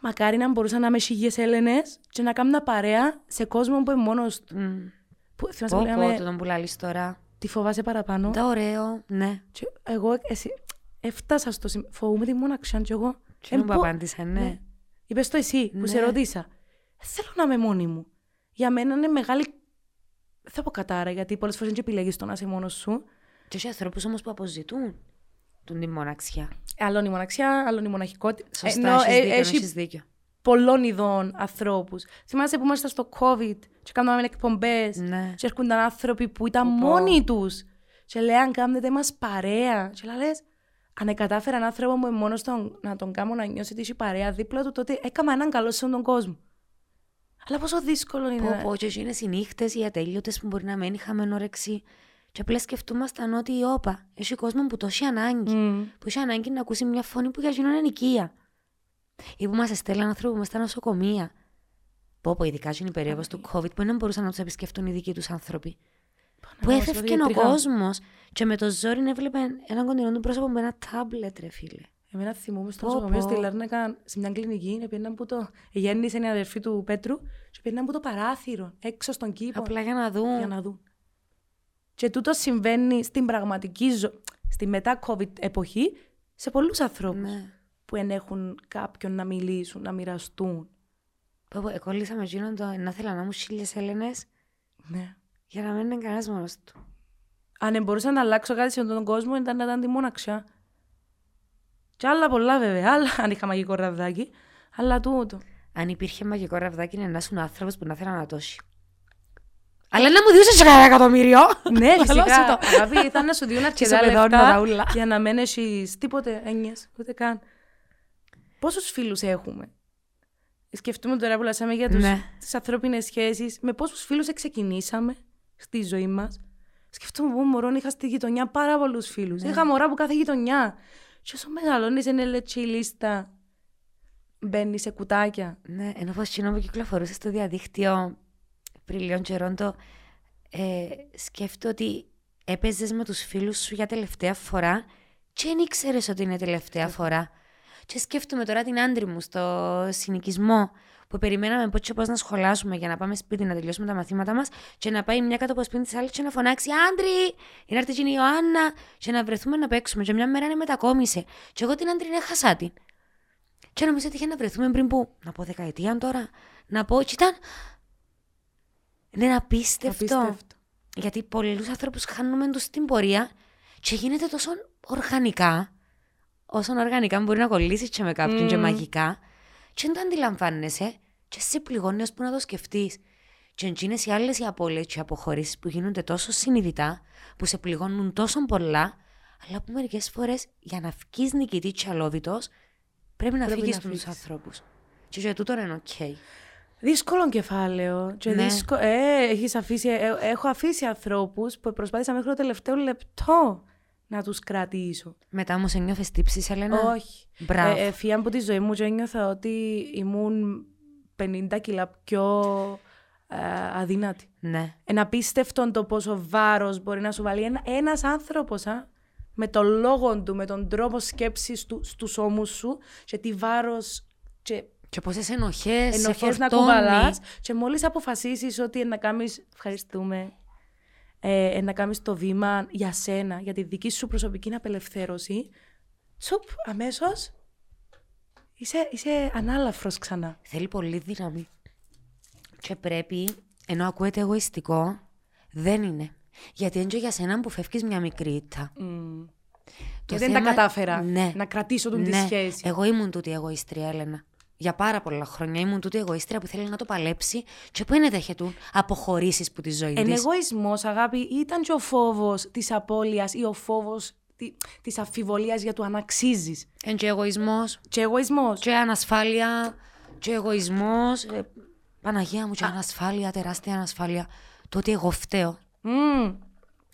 Μακάρι να μπορούσα να είμαι χίλιε Έλληνες και να κάνω παρέα σε κόσμο που είναι μόνος του. Μμ. Που, θυμάσαι Πω που πω, λέγαμε, το τον που λαλείς τώρα. τι φοβάσαι παραπάνω. Τα ωραίο, ναι. Και εγώ εσύ, έφτασα στο σημείο. Φοβούμαι τη μοναξιά και εγώ. Και μου πω- απάντησα, ναι. Είπες το εσύ που σε Ναι. ρωτήσα. «Δεν Θέλω να είμαι μόνη μου. Για μένα είναι μεγάλη. Δεν θα πω κατάρα, γιατί πολλές φορές δεν επιλέγεις το να είσαι μόνος σου. Και έχει ανθρώπους όμως που αποζητούν τον τη μοναξιά. Άλλο η μοναξιά, άλλο η μοναχικότητα. Σωστά, Ενώ, έχεις ε, δίκιο, έχει έχεις δίκιο. πολλών ειδών ανθρώπους. Θυμάσαι που ήμασταν στο COVID και κάναμε εκπομπές. Ναι. Και έρχονταν άνθρωποι που ήταν Πω, πω. μόνοι τους. Και λέγαν κάνετε μας παρέα. Και λες, αν κατάφεραν άνθρωπο μου μόνος τον, να τον κάνω να νιώσει ότι έχει παρέα δίπλα του, τότε έκανα έναν καλό σε όλον τον κόσμο. Αλλά πόσο δύσκολο είναι. Πω πω και εκείνες οι νύχτες οι ατέλειωτες που μπορεί να μένει χαμένο όρεξη και απλά σκεφτούμασταν ότι όπα, έχει κόσμο που το έχει ανάγκη. Μμ. Που έχει ανάγκη να ακούσει μια φωνή που για εκείνον είναι οικία. Ή που μας εστέλναν άνθρωποι μες στα νοσοκομεία. Πω πω, ειδικά στην η περίοδος του COVID που δεν μπορούσαν να τους επισκεφτούν οι δικοί τους άνθρωποι. Που Παναγία, έφευκε ο ιατρικά. κόσμος και με το ζόρι έβλεπε έναν κοντινό του πρόσωπο με ένα τάμπλετ, ρε φίλε. Εμένα θυμούμαι στο Πω, νοσοκομείο πω. στη Λάρνακα, σε μια κλινική, πήγαιναν που το. Γέννησε η αδερφή του Πέτρου, και πήγαιναν που το παράθυρο, έξω στον κήπο. Απλά για να δουν. για να δουν. Και τούτο συμβαίνει στην πραγματική ζωή, στη μετά-COVID εποχή, σε πολλούς ανθρώπους Ναι. που δεν έχουν κάποιον να μιλήσουν, να μοιραστούν. Πω πω, εκόλλησα με εκείνον το να ήθελα να μου χίλιες Έλληνες Ναι. για να μην είναι κανένας μόνος του. Αν δεν μπορούσα να αλλάξω κάτι σε αυτόν τον κόσμο, ήταν να ήταν τη μόναξιά. Και άλλα πολλά βέβαια, άλλα αν είχα μαγικό ραβδάκι, αλλά τούτο. Αν υπήρχε μαγικό ραβδάκι, είναι να ήσουν άνθρωπος που να θέλει να τώσει. Αλλά να μου διούσε και κανένα εκατομμύριο. ναι, Λαλώ φυσικά. σου το. Αγάπη, θα να σου δίνουν αρκετά ισοπεδώνω τα λεφτά ούλα. για να μην έχεις τίποτε έννοιες, ούτε καν. Πόσους φίλους έχουμε; Σκεφτούμε τώρα που λάσαμε για τους, Ναι. τις ανθρώπινες σχέσεις. Με πόσους φίλους ξεκινήσαμε στη ζωή μας; Σκεφτούμε που μωρό είχα στη γειτονιά πάρα πολλούς φίλους. Ναι. Είχα μωρά από κάθε γειτονιά. Και όσο μεγαλώνεις είναι λέτσι η λίστα. Μπαίνεις σε κουτάκια. Ναι, ενώ πως εκείνο που κυκλοφορούσε στο διαδίκτυο πριν λίγων καιρών το ε, σκέφτομαι ότι έπαιζες με τους φίλους σου για τελευταία φορά και δεν ήξερες ότι είναι τελευταία φορά. Και σκέφτομαι τώρα την άντρη μου στο συνοικισμό που περιμέναμε πώς και πώς να σχολάσουμε για να πάμε σπίτι να τελειώσουμε τα μαθήματα μας και να πάει μια κάτω από σπίτι της άλλης και να φωνάξει «Άντρη, είναι έρθει εκείνη η Ιωάννα» και να βρεθούμε να παίξουμε και μια μέρα είναι μετακόμισε και εγώ την άντρη έχασα την. Και νομίζω ότι είχε να βρεθούμε πριν που, να πω δεκαετία τώρα, να πω, και ήταν, είναι απίστευτο. Απίστευτο. Γιατί πολλούς άνθρωπους χάνουμε τους στην πορεία και γίνεται τόσο οργανικά, όσο οργανικά μπορεί να κολλήσεις και με κάποιον και Μμμ. μαγικά, και δεν το αντιλαμβάνεσαι και σε πληγώνει ώσπου να το σκεφτείς. Και εκείνες οι άλλες οι απώλειες και οι αποχωρήσεις που γίνονται τόσο συνειδητά, που σε πληγώνουν τόσο πολλά, αλλά που μερικές φορές για να βγεις νικητής και αλώβητος, πρέπει να Πρέπει φύγεις να από τους φύγεις. ανθρώπους. Και για τούτο είναι οκ. Δύσκολο κεφάλαιο. Και Ναι. δύσκο... ε, έχεις αφήσει, ε, έχω αφήσει ανθρώπους που προσπάθησα μέχρι το τελευταίο λεπτό να τους κρατήσω. Μετά όμως ένιωθες τύψεις, Έλενα; Όχι. Μπράβο. Ε, ε, φύγαν από τη ζωή μου και ένιωθα ότι ήμουν 50 κιλά πιο ε, αδύνατη. Ναι. Είναι απίστευτο το πόσο βάρος μπορεί να σου βάλει ένα, ένας άνθρωπος, α, με τον λόγο του, με τον τρόπο σκέψης του στους ώμους σου και τι βάρος και Και πόσε ενοχές. ενοχές να κουβαλάς και μόλις αποφασίσεις ότι να κάνεις, ευχαριστούμε, ε, να κάνεις το βήμα για σένα, για τη δική σου προσωπική απελευθέρωση, τσουπ, αμέσως είσαι, είσαι ανάλαφρος ξανά. Θέλει πολύ δύναμη. Και πρέπει, ενώ ακούεται εγωιστικό, δεν είναι. Γιατί είναι και για σένα που φεύγεις μια μικρή ήττα. Και δεν τα κατάφερα Ναι. να κρατήσω τον τη Ναι. σχέση. Εγώ ήμουν τούτη εγωίστρια, Έλενα. Για πάρα πολλά χρόνια ήμουν τούτη εγωίστρια που θέλει να το παλέψει και που είναι δέχεται αποχωρήσεις που τη ζωή Εν της. εγωισμός, αγάπη, ήταν και ο φόβος της απώλειας ή ο φόβος τη, της αμφιβολίας για το αν αξίζεις. Εν και εγωισμός, Και εγωισμός. και ανασφάλεια, και εγωισμός. Παναγία μου, και ανασφάλεια, τεράστια ανασφάλεια. Το ότι εγώ φταίω. Μμμ.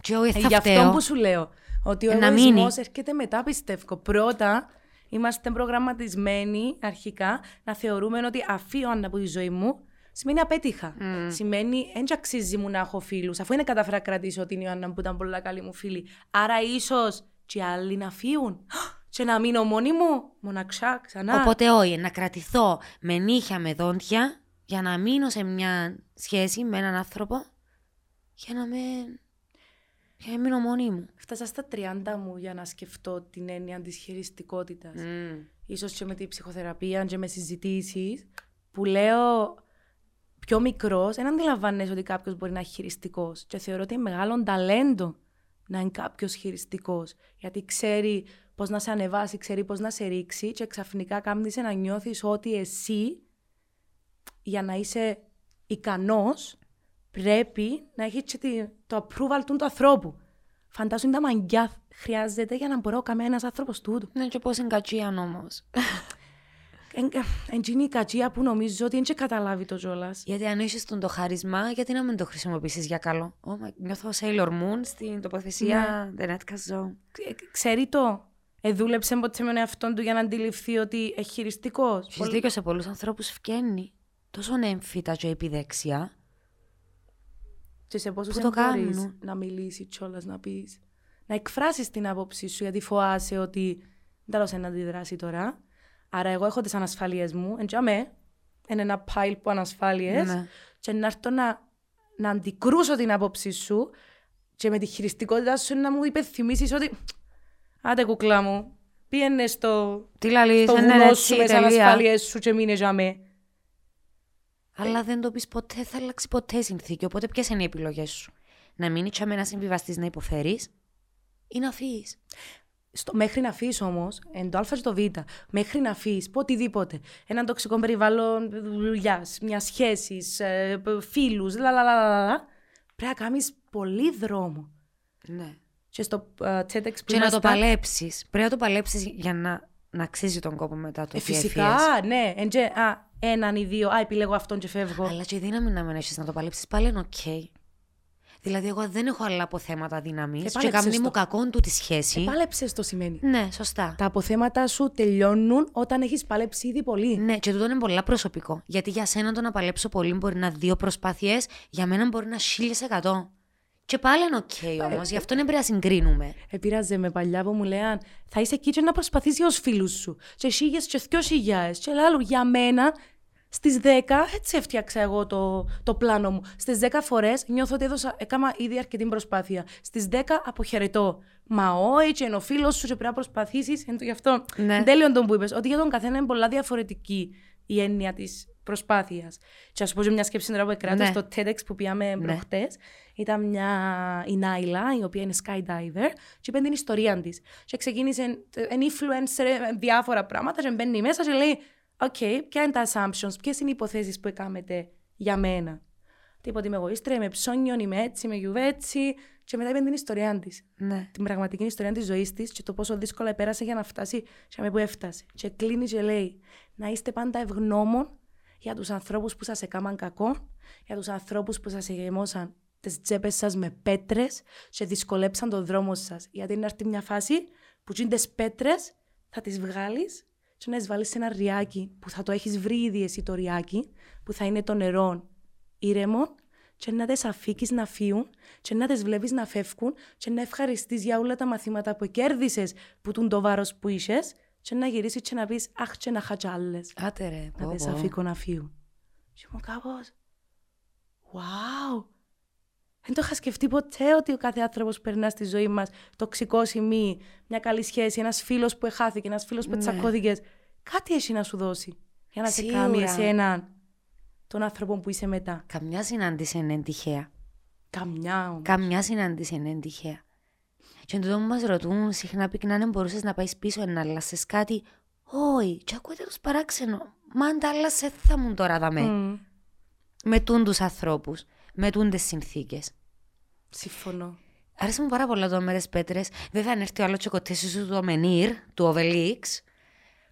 Και εγώ Ε, θα γι' αυτό φταίω. που σου λέω. Ότι ο Ε, να εγωισμός μείνει. έρχεται μετά, πιστεύω. Πρώτα, είμαστε προγραμματισμένοι αρχικά να θεωρούμε ότι αφήνω Άννα από τη ζωή μου, σημαίνει απέτυχα. Σημαίνει δεν αξίζει μου να έχω φίλους. Αφού είναι καταφέρα να κρατήσω την Ιωάννα που ήταν πολλά καλή μου φίλη. Άρα ίσως και οι άλλοι να φύγουν. Και να μείνω μόνη μου, μοναξιά, ξανά. Οπότε όχι, να κρατηθώ με νύχια, με δόντια, για να μείνω σε μια σχέση με έναν άνθρωπο, για να με... για να μείνω μόνη μου. Φτάσα στα 30 μου για να σκεφτώ την έννοια της χειριστικότητας. Ίσως και με τη ψυχοθεραπεία και με συζητήσεις που λέω πιο μικρός, δεν αντιλαμβάνεσαι ότι κάποιος μπορεί να είναι χειριστικός και θεωρώ ότι είναι μεγάλο ταλέντο να είναι κάποιος χειριστικός γιατί ξέρει πώς να σε ανεβάσει, ξέρει πώς να σε ρίξει και ξαφνικά κάνεις να νιώθεις ότι εσύ για να είσαι ικανός πρέπει να έχεις και τη- το approval του, του ανθρώπου. Φαντάσου τα μαγκιά χρειάζεται για να μπορώ κανένας άνθρωπος τούτο. Ναι, και πώς είναι κατσίαν όμως. Εντζίνη η κατσία που νομίζω ότι δεν και καταλάβει το κιόλα. γιατί αν έχεις τον το χάρισμα, γιατί να μην το χρησιμοποιήσεις για καλό; Oh my, νιώθω Sailor Moon στην τοποθεσία The Netcast Zone. Ξέρει το. Ε, δούλεψε ποτέ με τον εαυτόν του για να αντιληφθεί ότι είναι χειριστικός. Έχεις δίκιο σε πολλούς ανθρώπους φκένει. Τόσο έμφυτα και επιδεξιά. Και σε πόσους Που το μπορείς κάνουν. να μιλήσεις κιόλας, να πεις. Να εκφράσεις την άποψή σου, γιατί φοάσαι ότι δεν θα να αντιδράσει τώρα. Άρα, εγώ έχω τις ανασφάλειές μου. Εντζαμέ, είναι ένα pile που ανασφάλειες. Ναι. Και να έρθω να, να αντικρούσω την άποψή σου και με τη χειριστικότητα σου να μου υπενθυμίσεις ότι. Άντε, κουκλά μου, πήγαινε στο, Τι λαλείς, στο δεν είναι βουνό έτσι, σου με τις τελεία. ανασφάλειες σου και μείνε τζαμέ. Αλλά δεν το πεις ποτέ, θα αλλάξει ποτέ η συνθήκη. Οπότε ποιες είναι οι επιλογές σου; Να μείνει τζιαμέ να συμβιβαστεί να υποφέρεις ή να φύγει. Στο, μέχρι να φύγει όμως, εν το Α και το Β, μέχρι να φύγει, πω οτιδήποτε. Έναν τοξικό περιβάλλον δουλειάς, μιας σχέσης, φίλους, λαλαλαλαλα, πρέπει να κάνεις πολύ δρόμο. Ναι. Και στο uh, TEDx που Και να το ήμασταν- παλέψεις. Πρέπει να το παλέψεις για να, να αξίζει τον κόπο μετά το Ε, ότι φυσικά, έφυγες. ναι. Εν τζιαι, α, έναν ή δύο, α, επιλέγω αυτόν και φεύγω. Αλλά και η δύναμη να μην έχεις να το παλέψεις πάλι είναι οκ. Δηλαδή, εγώ δεν έχω άλλα αποθέματα δύναμης. Ε, και πάλεψες καμνή το. μου κακόν του τη σχέση. Πάλεψες το σημαίνει. Ναι, σωστά. Τα αποθέματα σου τελειώνουν όταν έχεις παλέψει ήδη πολύ. Ναι, και τούτο είναι πολλά προσωπικό. Γιατί για σένα το να παλέψω πολύ μπορεί να δύο προσπάθειες, για μένα μπορεί να χίλιες εκατό. Και πάλι είναι οκ όμως, γι' αυτό δεν πρέπει να συγκρίνουμε. Επήραζε με παλιά που μου λέγαν θα είσαι εκεί και να προσπαθήσει ω φίλους σου. Και χίλιε και δυο χιλιάδε. Και λέω για μένα στις 10 έτσι έφτιαξα εγώ το, το πλάνο μου. Στις 10 φορές νιώθω ότι έδωσα, έκανα ήδη αρκετή προσπάθεια. Στις 10 αποχαιρετώ. Μα όχι, και είναι ο φίλος σου, και πρέπει να προσπαθήσεις. Γι' αυτό. Ναι. Τέλειον τον που είπες, ότι για τον καθένα είναι πολλά διαφορετική η έννοια της προσπάθειας. Και ας πω και μια σκέψη τώρα που εκράτω Ναι. στο TEDx που πήγαμε Ναι. προχτές. Ήταν μια η Νάιλα, η οποία είναι skydiver, και είπε την ιστορία της. Και ξεκίνησε ένα influencer, ε, διάφορα πράγματα, και μπαίνει μέσα και λέει: OK, ποια είναι τα assumptions, ποιες είναι οι υποθέσεις που έκαμετε για μένα; Τίποτε είμαι εγωίστρια, είμαι ψώνιον, είμαι έτσι, είμαι γιουβέτσι. Και μετά είπε την ιστορία της. Ναι. Την πραγματική ιστορία της ζωής της και το πόσο δύσκολα πέρασε για να φτάσει σε που έφτασε. Και κλείνει και λέει: Να είστε πάντα ευγνώμων για τους ανθρώπους που σας έκαναν κακό, για τους ανθρώπους που σας γεμώσαν τις τσέπες σας με πέτρες και δυσκολέψαν τον δρόμο σας. Γιατί είναι έρθει μια φάση που τι πέτρες θα τις βγάλεις και να τις βάλεις σε ένα ριάκι που θα το έχεις βρει ήδη εσύ το ριάκι, που θα είναι το νερό ήρεμο και να τις αφήκεις να φύγουν και να τις βλέπεις να φεύγουν και να ευχαριστείς για όλα τα μαθήματα που κέρδισες που τούν το βάρος που είσες και να γυρίσεις και να πεις «Αχ, και να χατζάλες». Άτε ρε, Να πω, δεις πω. αφήκω να φύγω. Και ήμουν κάπως «Wow». Δεν το είχα σκεφτεί ποτέ ότι ο κάθε άνθρωπος περνά στη ζωή μας τοξικό σημείο, μια καλή σχέση, ένας φίλος που εχάθηκε, ένας φίλος που Ναι. τσακώθηκες. Κάτι έχει να σου δώσει για να σε Σίγουρα. κάνει εσέναν τον άνθρωπο που είσαι μετά. Καμιά συνάντηση είναι τυχαία. Καμιά όμως. Καμιά συνάντηση είναι τυχαία. Και εν τούτο που μας ρωτούν συχνά πυκνά αν μπορούσες να πάεις πίσω να αλλάσες κάτι. Όχι, και ακούτε τους παράξενο. Μα αν τα άλλασες θα μου τώρα δαμέ. Μμ, Με τούν τους ανθρώπους, με τούν τις συνθήκες. Συμφωνώ. Άρεσε μου πάρα πολλά το μέρες πέτρες. Βέβαια αν έρθει ο άλλος τσοκοτήσει σου του Ομενίρ, του Οβελίξ.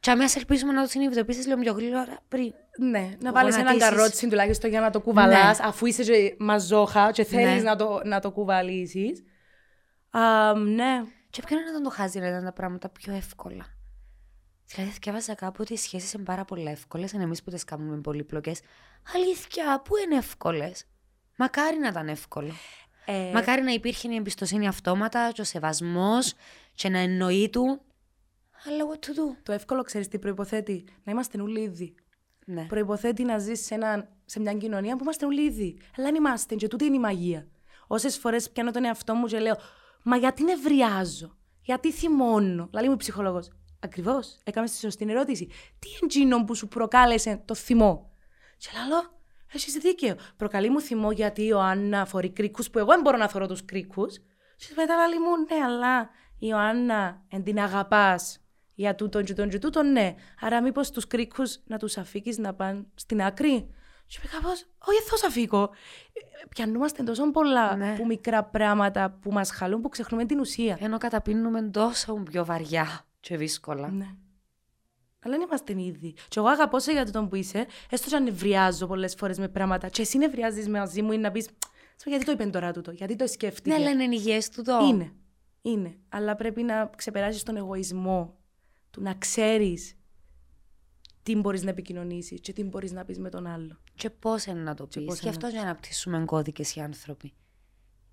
Και αμέσως ελπίζουμε να το συνειδητοποιήσεις λίγο πιο γλύωρα πριν. Ναι, να βάλεις έναν γονατίσεις. καρότσι τουλάχιστον για να το κουβαλάς, Ναι. αφού είσαι και μαζόχα και θέλεις Ναι. να το, να το κουβαλήσεις. Ναι. Και ποιο να ήταν το χάζι να ήταν τα πράγματα πιο εύκολα. Δηλαδή, διάβαζα κάπου ότι οι σχέσεις είναι πάρα πολύ εύκολες, ενώ εμείς που τις κάνουμε πολύπλοκες. Αλήθεια, πού είναι εύκολες; Μακάρι να ήταν εύκολο. Ε, Μακάρι να υπήρχε η εμπιστοσύνη αυτόματα, και ο σεβασμός, και να εννοεί του. Αλλά what to do; Το εύκολο ξέρεις τι προποθέτει. Να είμαστε όλοι ίδιοι. Ναι. Προποθέτει να ζεις σε, έναν- σε μια κοινωνία που είμαστε όλοι ίδιοι. Αλλά αν είμαστε, και τούτη είναι η μαγεία. Όσες φορές πιάνω τον εαυτό μου και λέω, Μα γιατί νευριάζω, γιατί θυμώνω; Λέει μου η ψυχολόγος. Ακριβώς, έκαμες τη σωστή ερώτηση. Τι εντζήνο που σου προκάλεσε το θυμό; Και λέω, έχεις δίκαιο. Προκαλεί μου θυμό γιατί η Ιωάννα φορεί κρίκους που εγώ δεν μπορώ να φορώ τους κρίκους. Και μετά λέει μου, ναι, αλλά η Ιωάννα εν την αγαπάς για τούτον και τούτον και τούτον, ναι. Άρα μήπως τους κρίκους να τους αφήκεις να πάνε στην άκρη; Και είπα κάπως, όχι, θα σας φύγω. Ε, Πιανούμαστε τόσο πολλά Ναι. που μικρά πράγματα που μας χαλούν που ξεχνούμε την ουσία. Ενώ καταπίνουμε τόσο πιο βαριά και δύσκολα. Ναι. Αλλά δεν είμαστε ήδη. Και εγώ αγαπώ σε για τον που είσαι, έστω και αν νευριάζω πολλές φορές με πράγματα. Και εσύ νευριάζεις μαζί μου ή να πεις, γιατί το είπε τώρα τούτο, γιατί το σκέφτηκε. Ναι, αλλά είναι υγιές του το. Είναι. Είναι. Αλλά πρέπει να ξεπεράσεις τον εγωισμό του να ξέρεις τι μπορείς να επικοινωνήσεις και τι μπορείς να πεις με τον άλλο. Και πώς είναι να το πεις. πώς Γι' είναι αυτό να για να αναπτύσσουμε κώδικες οι άνθρωποι.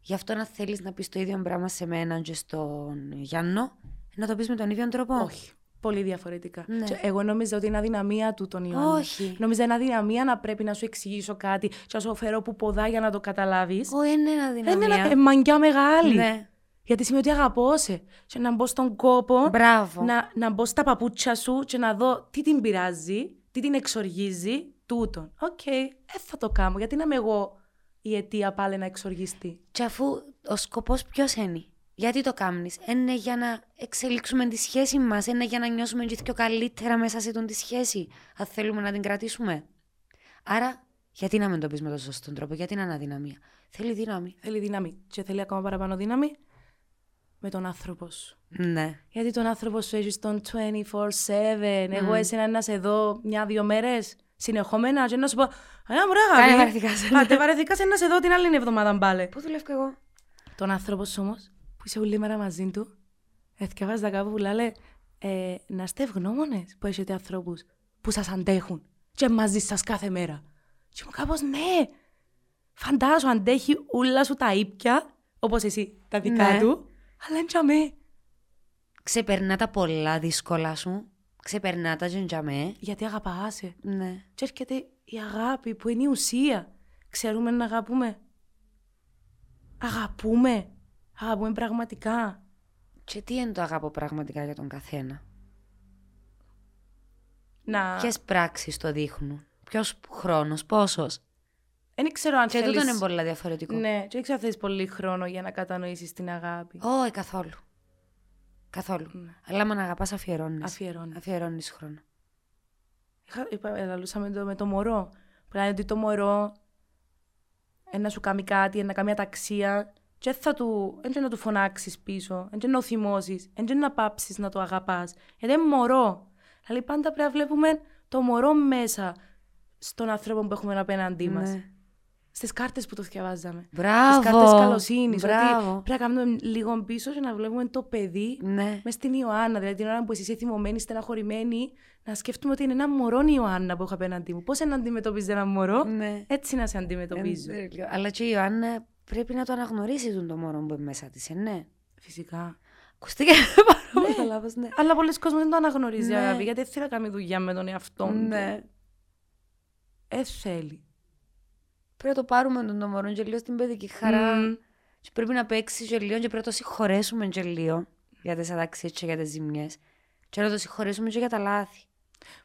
Γι' αυτό να θέλεις να πεις το ίδιο πράγμα σε μένα και στον Γιάννο, να το πεις με τον ίδιο τρόπο; Όχι. Πολύ διαφορετικά. Ναι. Και εγώ νόμιζα ότι είναι αδυναμία του τον Ιωάννη. Όχι. Νόμιζα είναι αδυναμία να πρέπει να σου εξηγήσω κάτι και να σου φέρω που ποδά για να το καταλάβεις. Όχι, είναι ένα Είναι δυναμία. ένα ε, μαγκιά μεγάλη. Ναι. Γιατί σημαίνει ότι αγαπώ σε. Και να μπω στον κόπο, Μπράβο. να, να μπω στα παπούτσια σου και να δω τι την πειράζει, τι την εξοργίζει, τούτον. Οκ, ε, θα το κάνω. Γιατί να είμαι εγώ η αιτία πάλι να εξοργιστεί; Και αφού ο σκοπός ποιος είναι; Γιατί το κάνει. Είναι για να εξελίξουμε τη σχέση μας. Είναι για να νιώσουμε και πιο καλύτερα μέσα σε τον τη σχέση. Αν θέλουμε να την κρατήσουμε. Άρα, γιατί να μην το πεις με τον σωστό τρόπο; Γιατί να είναι αδυναμία; Θέλει δύναμη. Θέλει δύναμη. Και θέλει ακόμα παραπάνω δύναμη με τον άνθρωπο σου. Ναι. Γιατί τον άνθρωπο σου έχεις τον 24-7. Εγώ εσένα να σε δω μια-δύο μέρες συνεχόμενα και να σου πω Α, μωρά, Κάνε αγάπη. βαρεθήκασαι. Πάτε βαρεθήκασαι να σε δω την άλλη εβδομάδα μπάλε. Πού δουλεύω εγώ; Τον άνθρωπος όμως που είσαι όλη μέρα μαζί του, εθιαβάζα κάπου που λέει ε, να είστε ευγνώμονες που έχετε ανθρώπους που σας αντέχουν και μαζί σας κάθε μέρα. Και μου κάπως ναι, φαντάζω αντέχει όλα σου τα ήπια, όπως εσύ τα δικά Ναι. του, αλλά είναι τζαμέ. Ξεπερνά τα πολλά δύσκολα σου. Ξεπερνά τα τζεντζαμέ. Γιατί αγαπάσαι. Ναι. Και έρχεται η αγάπη που είναι η ουσία. Ξέρουμε να αγαπούμε. Αγαπούμε. Αγαπούμε πραγματικά. Και τι είναι το αγαπώ πραγματικά για τον καθένα; Να... Ποιες πράξεις το δείχνουν; Ποιος χρόνος, πόσος; Δεν ξέρω αν Και θέλεις... τούτο είναι πολύ διαφορετικό. Ναι, και δεν ξέρω αν θέλεις πολύ χρόνο για να κατανοήσεις την αγάπη. Όχι, καθόλου. Καθόλου. Ναι. Αλλά αν αγαπάς, αφιερώνεις. Αφιερώνεις. Αφιερώνεις χρόνο. Είχα, είπα, ελαλούσα με το, με το μωρό. Που λένε ότι το μωρό ε, να σου κάνει κάτι, ε, να κάνει μια ταξία και θα του, δεν να του φωνάξεις πίσω, δεν να το θυμώσεις, δεν να πάψεις να το αγαπάς. Γιατί είναι μωρό. Δηλαδή πάντα πρέπει να βλέπουμε το μωρό μέσα στον άνθρωπο που έχουμε απέναντί μας. Ναι. Στις κάρτες που το διαβάζαμε. Μπράβο. Στις κάρτες καλοσύνης. Ότι Μπράβο. πρέπει να κάνουμε λίγο πίσω και να βλέπουμε το παιδί Ναι. μες στην Ιωάννα, δηλαδή την ώρα που εσύ είσαι θυμωμένη, στεναχωρημένη, να σκέφτομαι ότι είναι ένα μωρό η Ιωάννα που έχω απέναντί μου. Πώς να αντιμετωπίζεις ένα μωρό, Ναι. έτσι να σε αντιμετωπίζω. Ε, τέλειο. Αλλά και η Ιωάννα πρέπει να το αναγνωρίσει τον το μωρό που είναι μέσα της, ε, ναι. Φυσικά. Ακούστηκε πάρα ναι, πολύ. λάθο, ναι. Αλλά πολλοί κόσμοι δεν το αναγνωρίζει, Ναι. αγάπη, γιατί δεν θέλει να κάνει δουλειά με τον εαυτό του. Ναι. Ε, θέλει. Πρέπει να το πάρουμε τον το μωρό και λίγο στην παιδική χαρά. Μμμ. Και πρέπει να παίξει και λίγο και πρέπει να το συγχωρέσουμε και λίγο για τις αδαξίες και για τις ζημιές. Και να το συγχωρέσουμε και για τα λάθη.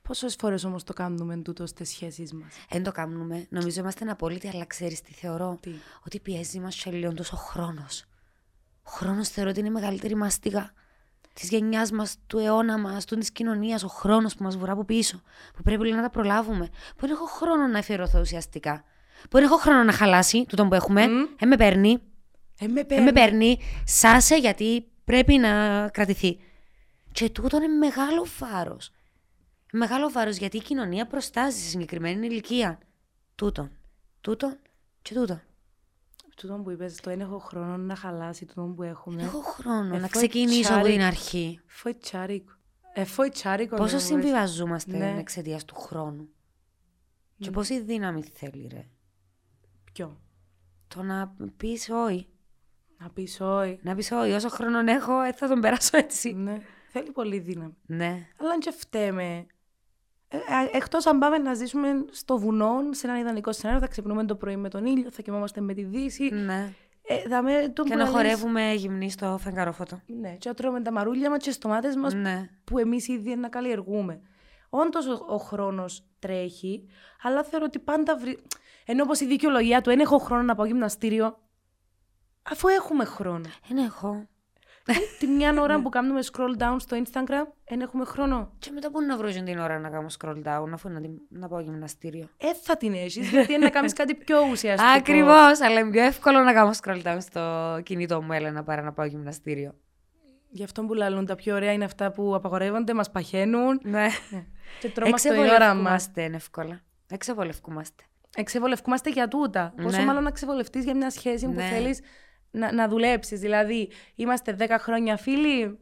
Πόσες φορές όμως το κάνουμε τούτο στις σχέσεις μας; Δεν το κάνουμε. Νομίζω είμαστε απόλυτοι, αλλά ξέρεις τι θεωρώ; Τι; Ότι πιέζει μας και λίγο τόσο χρόνος. Ο χρόνος θεωρώ ότι είναι η μεγαλύτερη μαστίγα της γενιάς μας, του αιώνα μας, του της κοινωνίας. Ο χρόνος που μας βουρά από πίσω. Που πρέπει λίγο να τα προλάβουμε. Που δεν έχω χρόνο να αφιερωθώ ουσιαστικά. Που δεν έχω χρόνο να χαλάσει τούτο που έχουμε. Μμ. Ε, με παίρνει. Ε, με Ε, με παίρνει. Σάσε γιατί πρέπει να κρατηθεί. Και τούτο είναι μεγάλο βάρος. Μεγάλο βάρος γιατί η κοινωνία προστάζει σε συγκεκριμένη ηλικία. Τούτον. Τούτον και τούτον. Τούτο που είπες, το δεν έχω χρόνο να χαλάσει τούτο που έχουμε. Έχω χρόνο Ε, να φω- ξεκινήσω από τσάρι. την αρχή. Φόη τσάρικο. Ε, φόη τσάρικο. Πόσο ναι, συμβιβαζόμαστε Ναι. εξαιτίας του χρόνου. Και Ναι. πόση δύναμη θέλει, ρε. Ποιο. Το να πεις όχι. Να πεις όχι. Να πεις όχι, όσο χρόνο έχω, ε, θα τον περάσω έτσι. Ναι. Θέλει πολύ δύναμη. Ναι. Αλλά αν και φταίμε. Ε, ε, εκτός αν πάμε να ζήσουμε στο βουνό, σε έναν ιδανικό σενάριο, θα ξυπνούμε το πρωί με τον ήλιο, θα κοιμόμαστε με τη δύση. ναι. Ε, δαμε, τον Και που να λες- χορεύουμε γυμνή στο φεγγαρόφωτο. Ναι, και να τρώμε τα μαρούλια μας και στο μάτες μας Ναι. που εμείς ήδη να καλλιεργούμε. Όντως ο, ο χρόνος τρέχει, αλλά θεωρώ ότι πάντα βρει... Ενώ όπως η δικαιολογία του, δεν έχω χρόνο να πάω γυμναστήριο, αφού έχουμε χρόνο. Δεν έχω. Τη μια Ναι. ώρα που κάνουμε scroll down στο Instagram, δεν έχουμε χρόνο. Και μετά πού να βρω την ώρα να κάνω scroll down, αφού να, την- να πάω γυμναστήριο. Ε, θα την έχεις, γιατί είναι να κάνεις κάτι πιο ουσιαστικό. Ακριβώς, αλλά είναι πιο εύκολο να κάνω scroll down στο κινητό μου, Έλενα, παρά να πάω γυμναστήριο. Γι' αυτό που λαλούν τα πιο ωραία είναι αυτά που απαγορεύονται, μας παχαίνουν Ναι. ναι. και τρώμαστε η ώρα μας. Εξεβολευκούμαστε είναι εύκολα. Εξεβολευκούμαστε. Εξεβολευκούμαστε για τούτα. Πόσο Ναι. μάλλον να ξεβολευτείς για μια σχέση που Ναι. θέλεις να, να δουλέψεις. Δηλαδή, είμαστε 10 χρόνια φίλοι,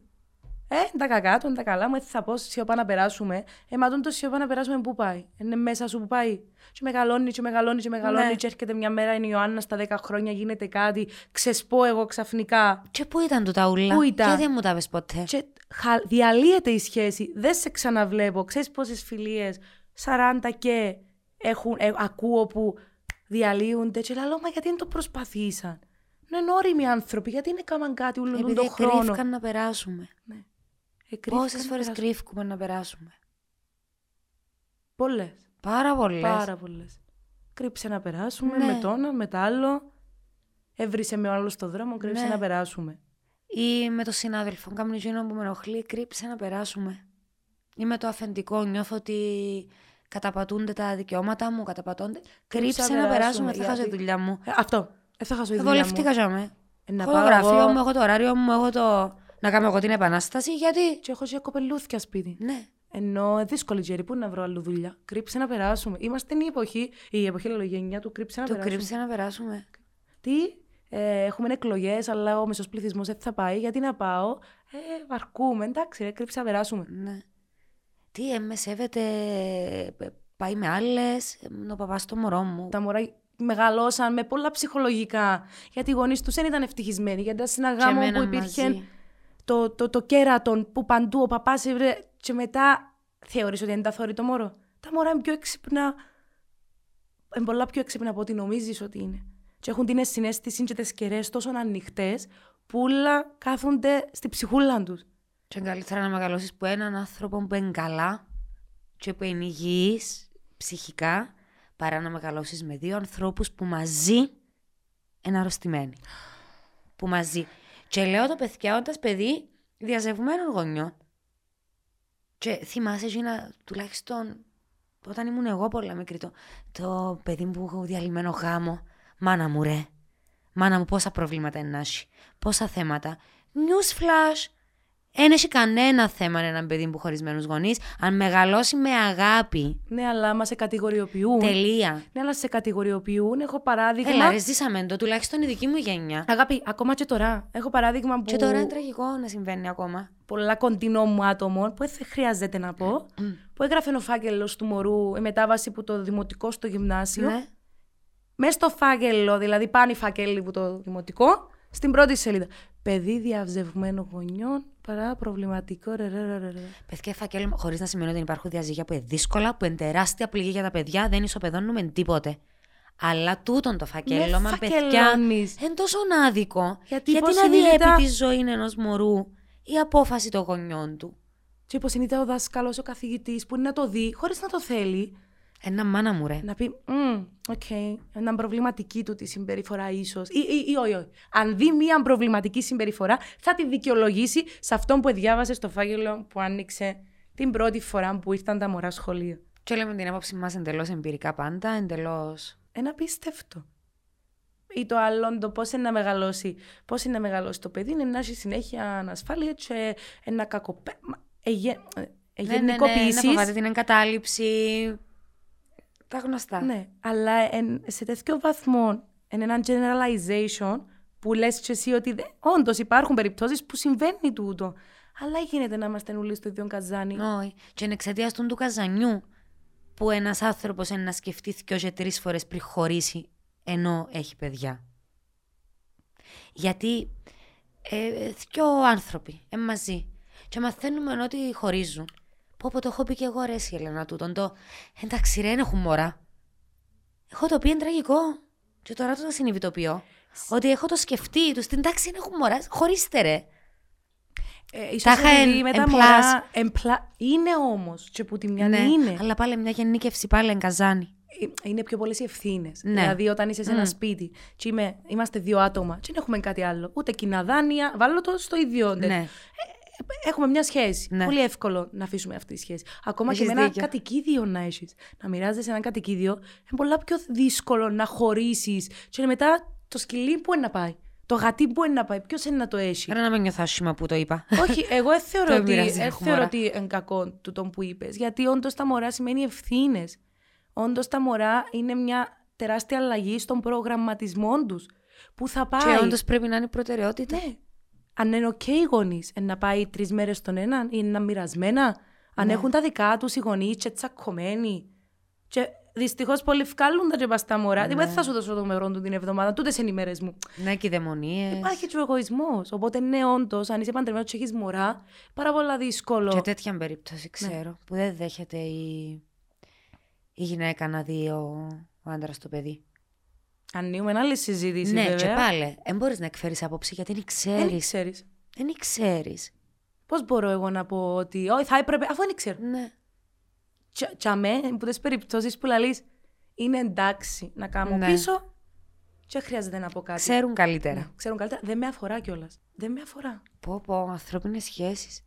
ε, τα κακά του, τα καλά μου, έτσι θα πω, σιωπά να περάσουμε. Ε, μα τον το σιωπά να περάσουμε πού πάει; Είναι μέσα σου που πάει. Και μεγαλώνει, και μεγαλώνει, και μεγαλώνει. Ναι. Και έρχεται μια μέρα, είναι η Ιωάννα στα 10 χρόνια, γίνεται κάτι. Ξεσπώ εγώ ξαφνικά. Και πού ήταν του τα ούλα, Πού ήταν; γιατί δεν μου τα πες ποτέ; Και χα- διαλύεται η σχέση. Δεν σε ξαναβλέπω. Ξέρεις πόσες φιλίες, 40 και έχουν, ε, ακούω που διαλύονται. Και λέω, μα γιατί δεν το προσπαθήσαν; Είναι όριμοι άνθρωποι, γιατί είναι κάμαν κάτι όλο Επειδή τον χρόνο. κρύφκαν να περάσουμε. Εκρύφκαν Πόσες φορές να περάσουν. κρύφκουμε να περάσουμε; Πολλές. Πάρα πολλές. Πάρα πολλές. Κρύψε να περάσουμε Ναι. με το ένα, με το άλλο. Έβρισε με ο άλλος στο δρόμο, κρύψε Ναι. να περάσουμε. Ή με το συνάδελφο, κάνουν εκείνο που με ενοχλεί, κρύψε να περάσουμε. Ή με το αφεντικό, νιώθω ότι καταπατούνται τα δικαιώματα μου, καταπατώνται. Κρύψε να περάσουμε, περάσουμε, θα χάσω τη γιατί- δουλειά μου. Ε, αυτό. Ε, θα χάσω η Θα δουλειά μου. βολευτήκα για με. Ε, να Έχω το πάω γραφείο εγώ- μου, έχω το ωράριο μου, έχω το... Να κάνω εγώ την επανάσταση, γιατί... Και έχω και κοπελούθια σπίτι. Ναι. Ενώ δύσκολη τζέρι, πού να βρω αλλού δουλειά. Κρύψε να περάσουμε. Είμαστε η εποχή, η εποχή λογενιά του κρύψε να Το περάσουμε. κρύψε να περάσουμε. Τι, ε, έχουμε εκλογές, αλλά ο μισός πληθυσμός δεν θα πάει. Γιατί να πάω, ε, βαρκούμε. Εντάξει, ρε, κρύψε να περάσουμε. Ναι. Τι, ε, με σέβεται, ε, πάει με άλλες, ο παπάς στο μωρό μου. Τα μωρά μεγαλώσαν με πολλά ψυχολογικά. Γιατί οι γονείς τους δεν ήταν ευτυχισμένοι. Γιατί ήταν σε ένα Και γάμο που εμένα υπήρχε μαζί. το, το, το κέρατον που παντού ο παπάς έβρε. Και μετά θεωρείς ότι δεν τα θωρεί το μωρό. Τα μωρά είναι πιο έξυπνα. Είναι πολλά πιο έξυπνα από ό,τι νομίζεις ότι είναι. Και έχουν την συνέστηση και τις κεραίε τόσο ανοιχτές που όλα κάθονται στη ψυχούλα τους. Και καλύτερα να μεγαλώσεις που έναν άνθρωπο που είναι καλά και που είναι υγιής ψυχικά, παρά να μεγαλώσεις με δύο ανθρώπους που μαζί είναι αρρωστημένοι. Που μαζί. Και λέω το παιδιά όντας παιδί διαζευμένων γονιών. Και θυμάσαι Γίνα, τουλάχιστον όταν ήμουν εγώ πολλά μικρή, το, το παιδί που έχω διαλυμένο γάμο. Μάνα μου ρε, μάνα μου πόσα προβλήματα είναι να έχει, πόσα θέματα. Newsflash, δεν έχει κανένα θέμα έναν παιδί που χωρισμένους γονείς, αν μεγαλώσει με αγάπη. Ναι, αλλά μα σε κατηγοριοποιούν. Τελεία. Ναι, αλλά σε κατηγοριοποιούν. Έχω παράδειγμα. Έλα, ρε, ζήσαμε το, τουλάχιστον η δική μου γενιά. Αγάπη, ακόμα και τώρα. Έχω παράδειγμα που. Και τώρα είναι τραγικό να συμβαίνει ακόμα. πολλά κοντινό μου άτομο, που δεν χρειάζεται να πω, που έγραφε ο φάκελο του μωρού η μετάβαση που το δημοτικό στο γυμνάσιο. Ναι. Μέσα στο φάκελο, δηλαδή πάνε οι φάκελοι που το δημοτικό, Στην πρώτη σελίδα. Παιδί διαυζευμένο γονιών παρά προβληματικό. Ρε, ρε, ρε, ρε, ρε. Παιδιά, φακέλο, χωρίς να σημαίνει ότι δεν υπάρχουν διαζύγια που είναι δύσκολα, που είναι τεράστια πληγή για τα παιδιά, δεν ισοπεδώνουμε τίποτε. Αλλά τούτον το φακέλωμα, Με παιδιά, φακελώνεις. είναι τόσο άδικο. Γιατί Γιατί, πώς να συνειδητά- διέπει τη ζωή ενός μωρού η απόφαση των γονιών του. Και υποσυνείδητα ο δάσκαλος, ο καθηγητής που είναι να το δει, χωρίς να το θέλει, Ένα μάνα μου, ρε. να πει: «Μμ, Οκ, ένα προβληματική του τη συμπεριφορά, ίσως. Ή, ή, ή, όχι, όχι. Αν δει μία προβληματική συμπεριφορά, θα τη δικαιολογήσει σε αυτόν που διάβασε στο φάκελο που άνοιξε την πρώτη φορά που ήρθαν τα μωρά σχολείο. Και λέμε την άποψη μας εντελώς εμπειρικά πάντα, εντελώς. Ένα απίστευτο. Ή το άλλο, το πώς να μεγαλώσει. Πώς να μεγαλώσει το παιδί, είναι να έχει συνέχεια ανασφάλεια και ένα κακοπέ. μα, εγε- ε, Ναι, ναι, ναι, να Εγενικοποιήσεις. φοβάται την εγκατάλειψη. Τα γνωστά. Ναι, αλλά εν, σε τέτοιο βαθμό, εν έναν generalization, που λες και εσύ ότι δε- όντως υπάρχουν περιπτώσεις που συμβαίνει τούτο. Αλλά γίνεται να είμαστε όλοι στο ίδιο καζάνι. Όχι. Και είναι εξαιτίας του, του καζανιού που ένας άνθρωπος είναι να σκεφτεί δυο και τρεις φορές πριν χωρίσει ενώ έχει παιδιά. Γιατί ε, δυο άνθρωποι είναι μαζί και μαθαίνουμε ότι χωρίζουν. Πω πω το έχω πει και εγώ ρε εσύ Ελένα τούτον το εντάξει ρε δεν έχουν μωρά. Έχω το πει είναι τραγικό και τώρα το συνειδητοποιώ. Ότι έχω το σκεφτεί τους, εντάξει δεν έχουν μωράς, χωρίστε ρε. Ε, ίσως Τα είχα επειδή εν- με τα εν μωρά, πλάς. εν πλά- Είναι όμως, και που τη μια ναι, είναι. αλλά πάλι μια γεννήκευση πάλι εν καζάνι. Ε, Είναι πιο πολλές οι ευθύνες. Ναι. Δηλαδή, όταν είσαι σε ένα σπίτι και είμαι, είμαστε δύο άτομα και δεν έχουμε κάτι άλλο, ούτε κοινά δάνεια, βάλω το στο ίδιο. Ναι. Ε, Έχουμε μια σχέση. Ναι. Πολύ εύκολο να αφήσουμε αυτή τη σχέση. Ακόμα Έχεις και με ένα δίκιο. κατοικίδιο να έχεις. Να μοιράζεσαι ένα κατοικίδιο, είναι πολλά πιο δύσκολο να χωρίσεις. Και μετά το σκυλί που είναι να πάει. Το γατί που είναι να πάει. Ποιος είναι να το έχει; Άρα να με νιώθω άσχημα που το είπα. Όχι, εγώ δεν θεωρώ, Το ότι, μοιράζεις, ε, έχω θεωρώ μωρά. ότι είναι κακό του τον που είπες. Γιατί όντως τα μωρά σημαίνει ευθύνες. Όντως τα μωρά είναι μια τεράστια αλλαγή στον προγραμματισμό τους. Πού θα πάει. Και όντως πρέπει να είναι η προτεραιότητα. Ναι. Αν είναι οκ οι γονείς, να πάει τρεις μέρες τον έναν ή να μοιρασμένα. Αν Ναι. έχουν τα δικά τους οι γονείς και τσακωμένοι. Και δυστυχώς πολλοί βγάλουν τα και πας στα μωρά. Ναι. Δεν θα σου δώσω το μερό του την εβδομάδα, τούτες είναι οι μέρες μου. Ναι, και οι δαιμονίες. Υπάρχει και ο εγωισμός. Οπότε, ναι, όντως, αν είσαι παντρεμένος και έχεις μωρά, πάρα πολλά δύσκολο. Και τέτοια περίπτωση ξέρω που δεν δέχεται η, η γυναίκα να δει ο, ο άντρας το παιδί. Ανοίγουμε άλλη συζήτηση. ναι, βέβαια. και πάλι. Δεν μπορείς να εκφέρεις άποψη γιατί δεν ξέρει. Δεν ξέρεις. Δεν ξέρεις. Πώς μπορώ εγώ να πω ότι. Όχι, θα έπρεπε. Αφού δεν ξέρω. Ναι. Τσα- Τσαμέ, που τι περιπτώσεις που λαλείς είναι εντάξει να κάνω Ναι. πίσω, και χρειάζεται να πω κάτι. Ξέρουν καλύτερα. Ναι, ξέρουν καλύτερα. Δεν με αφορά κιόλας. Δεν με αφορά. Πω, πω, ανθρώπινες σχέσεις.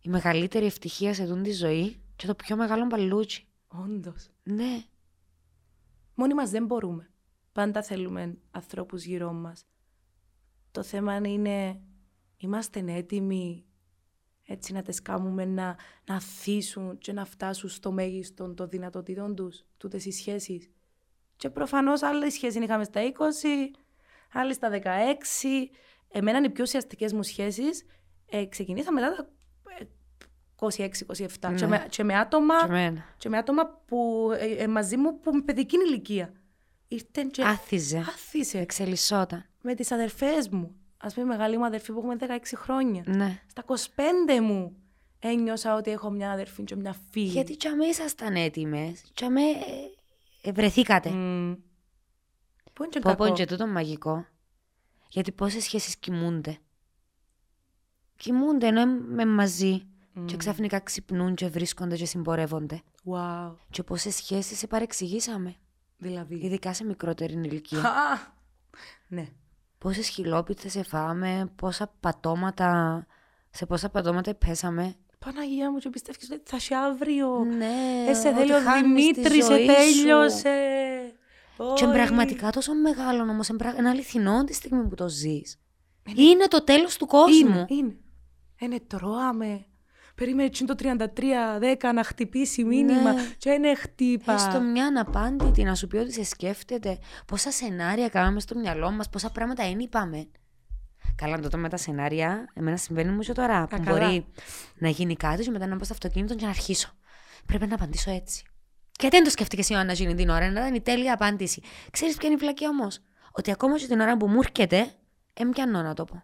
Η μεγαλύτερη ευτυχία σε δουν τη ζωή και το πιο μεγάλο παλούτσι. Όντως. Ναι. Μόνοι μας δεν μπορούμε. Πάντα θέλουμε ανθρώπους γύρω μας. Το θέμα είναι, είμαστε έτοιμοι έτσι να τις κάνουμε να, να θύσουν και να φτάσουν στο μέγιστο των δυνατοτήτων τους, τούτες οι σχέσεις. Και προφανώς άλλες σχέσεις είχαμε στα 20, άλλες στα 16. Εμένα είναι οι πιο ουσιαστικές μου σχέσεις ε, ξεκινήσαμε μετά τα ε, 26-27 και, Ναι. με, και με άτομα Και εμένα. και με άτομα που ε, ε, μαζί μου που με παιδική ηλικία. Ήρθαν και Άθιζε. άθισε Εξελισσόταν. με τις αδερφές μου. Ας πούμε, η μεγάλη μου αδερφή που έχουμε 16 χρόνια. Ναι. Στα 25 μου ένιωσα ότι έχω μια αδερφή και μια φίλη. Γιατί κι αμέ ήσασταν έτοιμες. Κι αμέ ε, βρεθήκατε. Μμ. Πού είναι και Πω πω κακό; είναι και τούτο μαγικό. Γιατί πόσες σχέσεις κοιμούνται. Κοιμούνται ενώ είμαι μαζί. Και ξαφνικά ξυπνούν και βρίσκονται και συμπορεύονται. Wow. Και πόσες σχέσεις σε παρεξηγήσαμε. Δηλαδή. Ειδικά σε μικρότερη ηλικία. Α, ναι. πόσες χιλόπιτες σε φάμε, πόσα πατώματα. Σε πόσα πατώματα πέσαμε. Παναγία μου και πιστεύεις ότι θα είσαι αύριο. Ναι, Ε, σε ότι θέλει ο χάνεις τη Δημήτρης, σε ζωή σου. τέλειωσε. Και Όχι. πραγματικά τόσο μεγάλο όμως, είναι αληθινό τη στιγμή που το ζεις. Είναι το τέλος του κόσμου. Είναι, είναι. Είναι τρώαμε. Περίμενε τσιν το 33-10 να χτυπήσει μήνυμα. Ναι. Και είναι χτύπα. Έστω μια αναπάντητη να σου πει ότι σε σκέφτεται, πόσα σενάρια κάναμε στο μυαλό μας, πόσα πράγματα δεν είπαμε. Καλά, τότε με τα σενάρια, εμένα συμβαίνει μου και τώρα. Που καλά. μπορεί να γίνει κάτι και μετά να πάω στο αυτοκίνητο και να αρχίσω. Πρέπει να απαντήσω έτσι. Και δεν το σκέφτηκες η Ιωάννα γίνει την ώρα, να ήταν η τέλεια απάντηση. Ξέρεις ποια είναι η βλακία όμως; Ότι ακόμα και την ώρα που μου έρχεται, Έμπιανώ να το πω.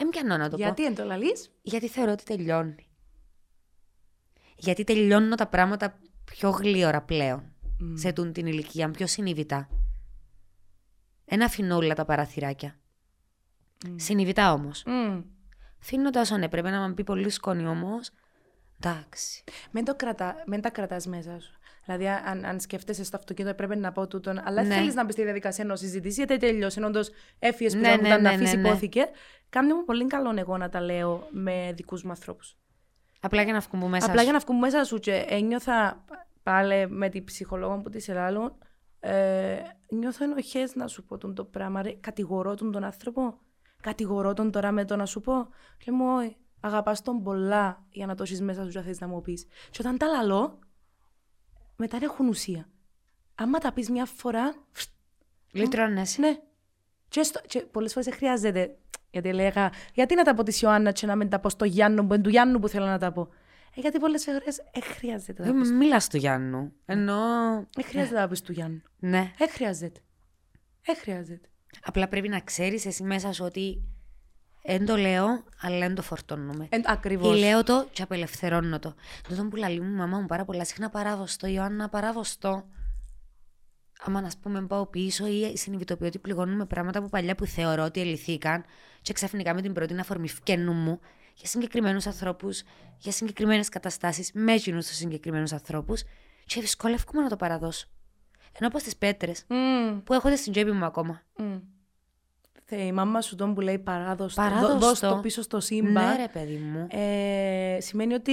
Έμπιανώ να το πω. Γιατί εν το λαλείς; Γιατί θεωρώ ότι τελειώνει. Γιατί τελειώνω τα πράγματα πιο γλύωρα πλέον. Σε τούν την ηλικία, πιο συνειδητά. Ένα αφήνω όλα τα παραθυράκια. Συνειδητά όμως. Μμ. Αφήνω τα όσον έπρεπε να μου πει πολύ σκόνη όμως. Εντάξει. Μην, το κρατά, μην τα κρατάς μέσα σου. Δηλαδή, αν, αν σκέφτεσαι στο αυτοκίνητο, πρέπει να πω τούτον, αλλά Ναι. ναι. θέλεις να μπεις στη διαδικασία ενός συζητήσει, γιατί τελειώσει. Όντως, έφυγε Ναι, πλέον που ναι, ήταν ναι, να αφήσεις, ναι, ναι. υπόθηκε. Κάμνε μου πολύ καλό εγώ να τα λέω με δικούς μου ανθρώπους. Απλά για να βγουν που μέσα. Απλά σου. για να βγουν μέσα σου και ένιωθα πάλι με την ψυχολόγο που της ελάλουν, ε, νιώθω ενοχές να σου πω τον το πράγμα. Ρε, κατηγορώ τον τον άνθρωπο. Κατηγορώ τον τώρα με το να σου πω. Λέω μου, όχι, αγαπάς τον πολλά για να το έχεις μέσα σου και θες να μου πεις. Και όταν τα λαλώ, μετά δεν έχουν ουσία. Άμα τα πεις μια φορά, φστ, Λυτρώνεσαι. ναι. Και, στο, και πολλές φορές δεν χρειάζεται. Γιατί έλεγα, γιατί να τα πω της Ιωάννα και να μην τα πω στο Γιάννου που είναι του Γιάννου που θέλω να τα πω. Ε, γιατί πολλές φορές δεν χρειάζεται να τα πεις. Μίλα του Γιάννου. Ενώ. Δεν χρειάζεται να τα πεις του Γιάννου. Ναι. Δεν χρειάζεται. Δεν χρειάζεται. Απλά πρέπει να ξέρεις εσύ μέσα σου ότι. Δεν το λέω, αλλά δεν το φορτώνουμε. Ε, Ή ακριβώς. λέω το και απελευθερώνω το. Τούτο που λαλεί μου η μαμά μου πάρα πολλά συχνά παράβοστο, Ιωάννα παράβοστο. Άμα να πούμε πάω πίσω ή συνειδητοποιώ ότι πληγώνουμε πράγματα που παλιά που θεωρώ ότι ελυθήκαν και ξαφνικά με την πρώτη αφορμή φκένου μου για συγκεκριμένους ανθρώπους, για συγκεκριμένες καταστάσεις, με εκείνους τους συγκεκριμένους ανθρώπους και δυσκολεύομαι να το παραδώσω. Ενώ πω στις πέτρες Μμμ, που έχω στην τσέπη μου ακόμα. μμ. Θε, η μάμα σου τον που λέει παράδοστο, Παράδοστο. δώ- δώσ' το πίσω στο σύμπαν. Ναι, ρε παιδί μου. ε, σημαίνει ότι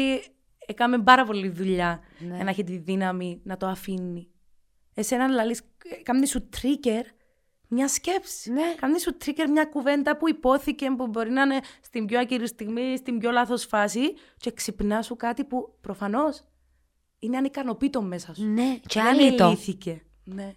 έκαμε πάρα πολύ δουλειά Ναι. για να έχει τη δύναμη να το αφήνει. Εσένα λαλείς, κάνει σου trigger μια σκέψη. Ναι. Κάνει σου trigger μια κουβέντα που υπόθηκε που μπορεί να είναι στην πιο άκυρη στιγμή, στην πιο λάθος φάση και ξυπνά σου κάτι που προφανώς είναι ανικανοποιητό μέσα σου. Ναι, και Δεν άλυτο. λύθηκε. Ναι.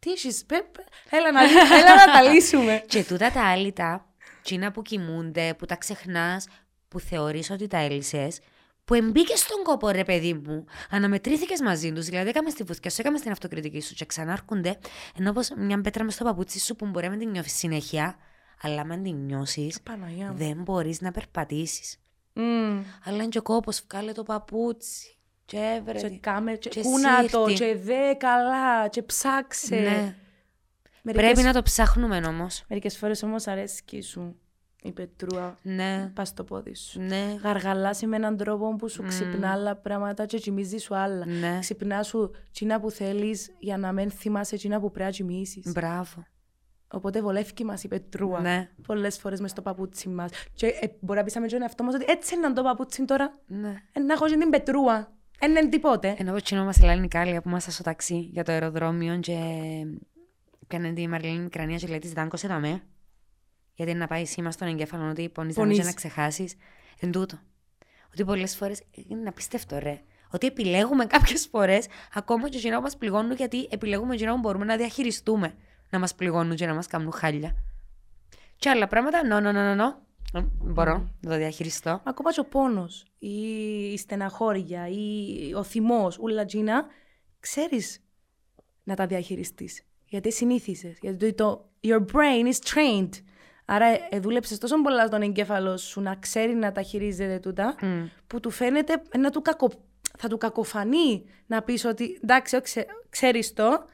Τι έχεις, πε, πε, έλα, να, έλα να τα λύσουμε. Και τούτα τα άλυτα, τσίνα που κοιμούνται, που τα ξεχνάς, που θεωρείς ότι τα έλυσες, που εμπήκες στον κόπο, ρε παιδί μου, αναμετρήθηκες μαζί τους. Δηλαδή, έκαμες στη φωτιά σου, έκαμες στην αυτοκριτική σου και ξανάρχονται, ενώ πως μια πέτρα μες στο παπούτσι σου που μπορεί να μην την νιώθεις συνέχεια, αλλά αν την νιώσεις, Παναγιά μου. δεν μπορείς να περπατήσεις. Μμ. Αλλά είναι και ο κόπος, βγάλε το παπούτσι. Και έβρε. Και κάμε, και, Και κούνα το, σύρτη. και δε καλά, και ψάξε. Ναι. Μερικές, Πρέπει να το ψάχνουμε όμως. Μερικές φορές όμως αρέσκει σου η πετρούα. Ναι. Πας στο πόδι σου. Ναι. Γαργαλάσει με έναν τρόπο που σου ξυπνά άλλα πράγματα και κοιμίζει σου άλλα. Ναι. Ξυπνά σου τσίνα που θέλεις για να μην θυμάσαι τσίνα που πρέπει να κοιμήσεις. Μπράβο. Οπότε βολεύει μας η πετρούα. Ναι. Πολλές φορές μες στο παπούτσι μας. Και ε, μπορεί να πεις με τον εαυτό μας ότι έτσι είναι το παπούτσι τώρα. Ναι. Ε, να έχω και την πετρούα. Δεν είναι τίποτε. Ενώ που κοινό μας ελάλη η Κάλια που ήμασταν στο ταξί για το αεροδρόμιο και πιάνε τη Μαριλίνη Μικρανία και λέει της δάγκωσε τα με. Γιατί να πάει σήμα στον εγκέφαλο ότι πονείς να μην Πονείς. να ξεχάσεις. Εν τούτο. Ότι πολλές φορές είναι απίστευτο ρε. Ότι επιλέγουμε κάποιες φορές ακόμα και εκείνα που μας πληγώνουν γιατί επιλέγουμε εκείνα που μπορούμε να διαχειριστούμε να μας πληγώνουν και να μας κάνουν χάλια. Και άλλα πράγματα, νο, νο, νο, νο, νο. Ε, Μπορώ να το διαχειριστώ. Ακόμα και ο πόνος ή η στεναχώρια ή ο θυμός, ούλα τζίνα, ξέρεις να τα διαχειριστείς. Γιατί συνήθισες. Γιατί το your brain is trained. Άρα ε, δούλεψες τόσο πολλά στον εγκέφαλο σου να ξέρει να τα χειρίζεται τούτα, που του φαίνεται να του κακο... θα του κακοφανεί να πεις ότι εντάξει, ω, ξε... ξέρεις το,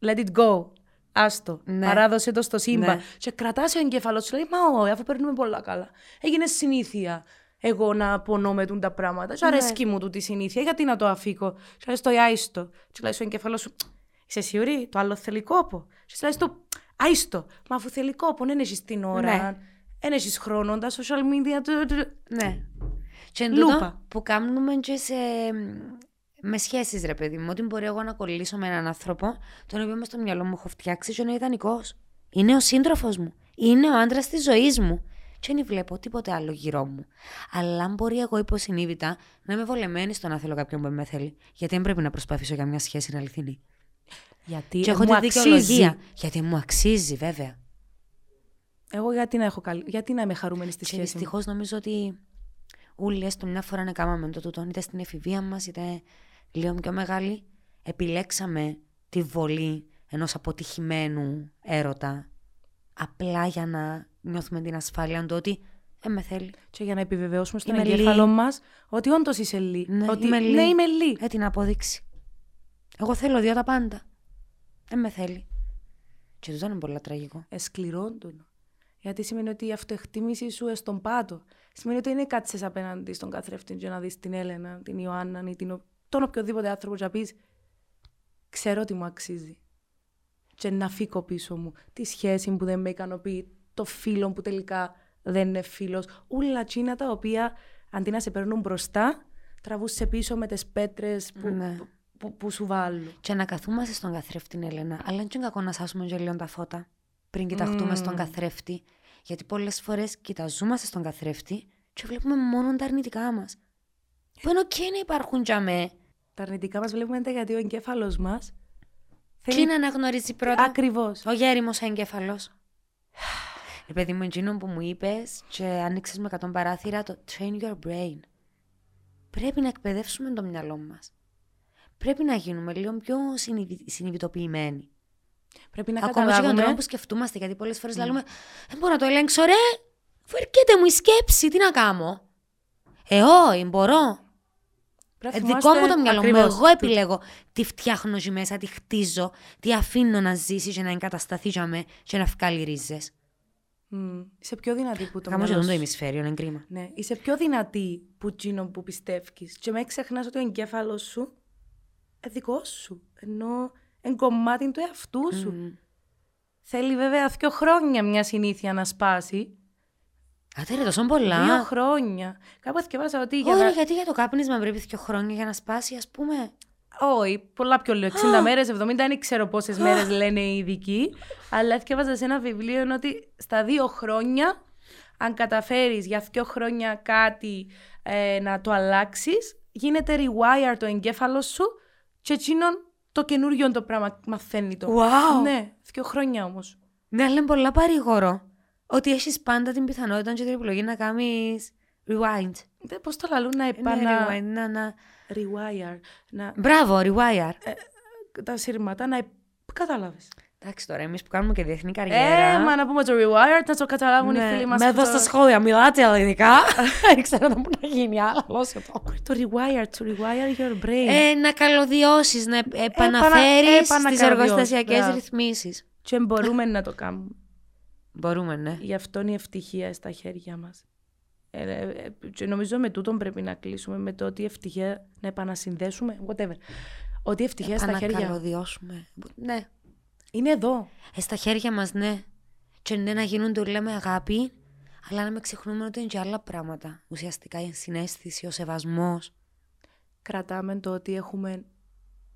let it go. Άστο. Ναι. Παράδοσε το στο σύμπαν. Ναι. Και κρατάς ο εγκέφαλος σου, λέει, Μα όχι, αφού παίρνουμε πολλά καλά. Έγινε συνήθεια εγώ να πονώ με τούν τα πράγματα. Και αρέσκει μου τούτη συνήθεια, γιατί να το αφήκω. Και λες το άιστο. Και λέει στο εγκέφαλο σου, Είσαι σίγουρη, το άλλο θέλει κόπο. Και σου λέει το άιστο. Μα αφού θέλει κόπο, δεν έχεις την ώρα. Ναι. Δεν έχεις χρόνο, τα social media. του- του- Ναι. Και εν Λούπα. τούτο που κάνουμε και σε... με σχέσεις, ρε παιδί μου. Ότι μπορεί εγώ να κολλήσω με έναν άνθρωπο, τον οποίο μες στο μυαλό μου έχω φτιάξει και είναι ιδανικός. Είναι ο σύντροφος μου. Είναι ο άντρας της ζωής μου. Και δεν βλέπω τίποτε άλλο γύρω μου. Αλλά αν μπορεί εγώ υποσυνείδητα να είμαι βολεμένη στο να θέλω κάποιον που με θέλει, γιατί δεν πρέπει να προσπαθήσω για μια σχέση να αληθινή. Γιατί Και έχω μου τη αξίζει. δικαιολογία. Γιατί μου αξίζει, βέβαια. Εγώ γιατί να, έχω καλή... γιατί να είμαι χαρούμενη στη Και σχέση μου; δυστυχώς νομίζω ότι όλοι έστω μια φορά να κάναμε το τούτο, είτε στην εφηβεία μας, είτε λίγο πιο μεγάλη, επιλέξαμε τη βολή ενός αποτυχημένου έρωτα Απλά για να νιώθουμε την ασφάλεια του ότι ε, με θέλει. Και για να επιβεβαιώσουμε στον Είμαι εγκέφαλο Λί. μας ότι όντως είσαι Λί. Ναι, ότι, είμαι Λί. Ναι, είμαι Λί. Ε, την απόδειξη. Εγώ θέλω δύο τα πάντα. Ε, με θέλει. Και τούτο είναι πολύ τραγικό. Εσκληρόντουν. Γιατί σημαίνει ότι η αυτοεκτίμηση σου είναι στον πάτο. Σημαίνει ότι δεν κάτσε απέναντι στον καθρέφτη για να δεις την Έλενα, την Ιωάννα ή την, ο- τον οποιοδήποτε άνθρωπο και να πεις Ξέρω ότι μου αξίζει. Και να φύγω πίσω μου τη σχέση που δεν με ικανοποιεί, το φίλο που τελικά δεν είναι φίλος. Ούλα εκείνα τα οποία αντί να σε παίρνουν μπροστά, τραβούσε πίσω με τις πέτρες που, Ναι. που, που, που σου βάλουν. Και να καθούμαστε στον καθρέφτη, Έλενα, αλλά δεν είναι κακό να σάσουμε και λίγο τα φώτα πριν κοιταχτούμε στον καθρέφτη. Γιατί πολλές φορές κοιταζόμαστε στον καθρέφτη και βλέπουμε μόνο τα αρνητικά μας. Που είναι οκ να υπάρχουν για με. Τα αρνητικά μας βλέπουμε τα γιατί ο εγκέφαλος μας. Τι να αναγνωρίζει πρώτα; Ακριβώς. Ο έρημος εγκέφαλος. Ρε παιδί μου, εκείνο που μου είπες και άνοιξες με 100 παράθυρα το train your brain. Πρέπει να εκπαιδεύσουμε το μυαλό μας. Πρέπει να γίνουμε λίγο πιο συνειδη- συνειδητοποιημένοι. Πρέπει να Ακόμα και για τον τρόπο καταλάβουμε. που σκεφτούμαστε, γιατί πολλές φορές λέμε Δεν μπορώ να το ελέγξω, ρε! Αφού έρχεται μου η σκέψη, τι να κάνω. Ε, όχι, μπορώ. Πρέπει Ε, να δικό θυμάστε μου το μυαλό μου. ακριβώς Εγώ επιλέγω τι φτιάχνω εκεί μέσα, τι χτίζω, τι αφήνω να ζήσει και να εγκατασταθεί για με και να βγάλει ρίζες. Μμ, Είσαι πιο δυνατή που το Κάμω και μυαλός τον το σου. ημισφαίριο, είναι κρίμα. Ναι, είσαι πιο δυνατή που εκείνο που πιστεύεις. Και με ξεχνάς ότι ο εγκέφαλος σου είναι δικός σου. Ενώ είναι κομμάτι του εαυτού σου. Μμμ. Θέλει βέβαια δύο χρόνια μια συνήθεια να σπάσει. Άτε ρε, τόσο πολλά. Δύο χρόνια. Κάπου θυκευάσα ότι για Όχι, να... γιατί για το κάπνισμα πρέπει δύο χρόνια για να σπάσει, ας πούμε. Όχι, πολλά πιο λίγο. 60 μέρες, 70, δεν ξέρω πόσες μέρες λένε οι ειδικοί. Αλλά έφτιαβαζα σε ένα βιβλίο ότι στα δύο χρόνια, αν καταφέρεις για δύο χρόνια κάτι ε, να το αλλάξεις, γίνεται rewire το εγκέφαλο σου και εκείνον το καινούριο το πράγμα μαθαίνει το. Wow. Ναι, δύο χρόνια όμως. Ναι, αλλά είναι πολλά παρήγορο. Ότι έχεις πάντα την πιθανότητα και την επιλογή να κάνεις rewind. Δεν πώς το λαλούν να Ναι, επανα... rewind, να, να... Rewire. Να... Μπράβο, rewire. Τα σύρματα να... επ- Κατάλαβες. Εντάξει τώρα, εμείς που κάνουμε και διεθνή καριέρα. Ε, μα να πούμε το rewire, να το καταλάβουν οι ναι, φίλοι μας. Με που εδώ το- στα σχόλια μιλάτε ελληνικά. Δεν ξέρω να μου να γίνει, αλλά λόσε το. Το rewire, to rewire your brain. Ε, να καλωδιώσεις, να επαναφέρεις τι επανακαρδιώσει, εργοστασιακές μπράβο. ρυθμίσεις. Και μπορούμε να το κάνουμε. Μπορούμε, ναι. Γι' αυτό είναι η ευτυχία στα χέρια μας. Ε, ε, ε, και νομίζω με τούτον πρέπει να κλείσουμε, με το ότι η ευτυχία να επανασυνδέσουμε, whatever. Ότι η ευτυχία στα χέρια Ανακαλωδιώσουμε. Ναι. είναι εδώ. Ε, στα χέρια μας, ναι. Και ναι, να γίνονται όλα με αγάπη, αλλά να μην ξεχνούμε ότι είναι και άλλα πράγματα. Ουσιαστικά η συνέστηση, ο σεβασμός. Κρατάμε το ότι έχουμε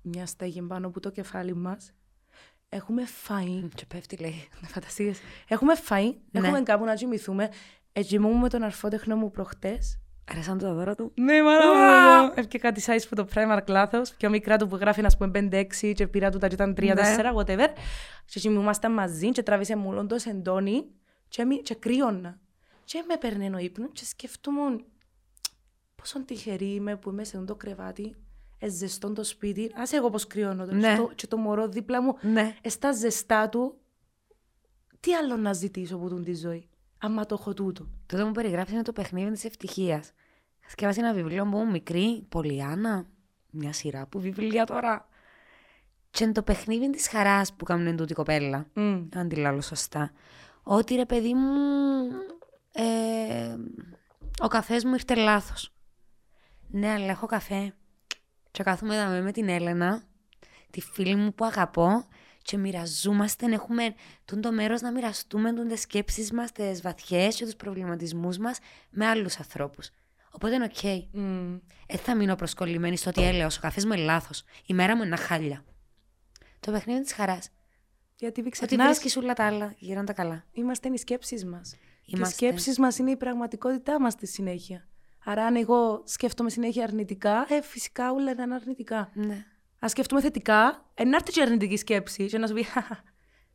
μια στέγη πάνω από το κεφάλι μας. Έχουμε φαΐ. Και πέφτει, λέει. Φανταστείες. Έχουμε φαΐ. Ναι. Έχουμε κάπου να κοιμηθούμε. Έτσι μου με τον αρφότεχνο μου προχτές. Αρέσαν το δώρο του. Ναι, μάνα μου. Έφυγε κάτι size που το Primark λάθος. Πιο μικρά του που γράφει, να πούμε, 5-6 και πήρα του τα και ήταν 3-4, Ναι. whatever. Και κοιμούμασταν μαζί και τράβησε μου όλον το σεντόνι και, μη- και κρύωνα. Και με παίρνει ο ύπνο και σκεφτούμουν πόσο τυχερή είμαι που είμαι σε αυτό το κρεβάτι, ε, ζεστό το σπίτι. Άσε εγώ πώς κρυώνω τώρα. Ναι. Και, το, και το μωρό δίπλα μου, Ναι. ε, στα ζεστά του, τι άλλο να ζητήσω από τον τη ζωή, άμα το έχω τούτο; Τότε μου περιγράψει είναι το παιχνίδι της ευτυχίας. Σκέφασε ένα βιβλίο που ήμουν μικρή, Πολιάνα, μια σειρά που βιβλία τώρα. Και είναι το παιχνίδι της χαράς που κάνουν τούτη η κοπέλα. Μμ. Αν τη λέω σωστά. Ότι ρε παιδί μου, ε, ο καφές μου ήρθε λάθος. Ναι, αλλά έχω καφέ. Και κάθομαι εδώ με την Έλενα, τη φίλη μου που αγαπώ, και μοιραζόμαστε, έχουμε τον το μέρος να μοιραστούμε τον τις σκέψεις μας, τις βαθιές και τους προβληματισμούς μας με άλλους ανθρώπους. Οπότε είναι οκ. Μμ. Δεν θα μείνω προσκολλημένη στο ότι έλεος, ο καφές μου είναι λάθος. Η μέρα μου είναι ένα χάλια. Το παιχνίδι της χαράς. Γιατί μην Ότι ξεχνάς, βρίσκεις όλα τα άλλα, γυρνάνε τα καλά. είμαστε οι σκέψεις μας. Και οι Είμαστε. σκέψεις μας είναι η πραγματικότητά μας στη συνέχεια. Άρα αν εγώ σκέφτομαι συνέχεια αρνητικά, ε, φυσικά όλα είναι αρνητικά. Ναι. Αν σκέφτομαι θετικά, ε, να έρθει και η αρνητική σκέψη και να σου πει «Χαχα,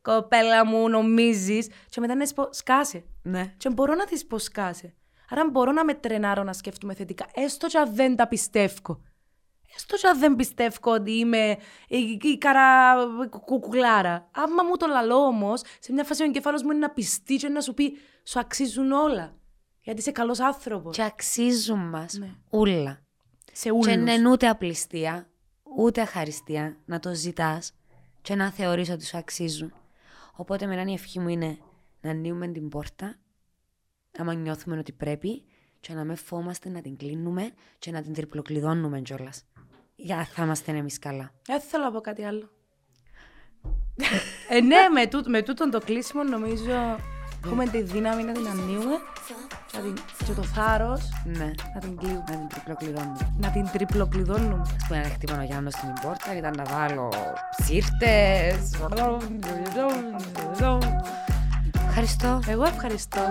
«Κοπέλα μου, νομίζεις» και μετά να της πω «Σκάσε». Ναι. Και μπορώ να της πως «Σκάσε». Άρα μπορώ να με τρενάρω να σκέφτομαι θετικά, έστω και αν δεν τα πιστεύω. Έστω και αν δεν πιστεύω ότι είμαι η, η καρα κουκουλάρα. Άμα μου το λαλώ όμως, σε μια φάση ο εγκεφάλος μου είναι να πιστεί και να σου πει σου αξίζουν όλα. Γιατί είσαι καλός άνθρωπος. Και αξίζουν μας Ναι. ούλα. Σε Και όλους. δεν είναι ούτε απληστία, ούτε αχαριστία να το ζητάς και να θεωρείς ότι σου αξίζουν. Οπότε με η ευχή μου είναι να ανοίγουμε την πόρτα, άμα νιώθουμε ότι πρέπει, και να με φόμαστε να την κλείνουμε και να την τριπλοκλειδώνουμε κιόλας. Για θα είμαστε εμείς καλά. Δεν θέλω να πω κάτι άλλο. ε, ναι, με, τούτο, με τούτον το κλείσιμο νομίζω έχουμε τη δύναμη να την ανοίγουμε να την, και το θάρρος Ναι, να την κλείουμε. να την τριπλοκλειδώνουμε. Να την τριπλοκλειδώνουμε. Ας πούμε να χτύπω ο Γιάννος στην πόρτα, ήταν να βάλω ψύρτες. Ευχαριστώ. Εγώ ευχαριστώ.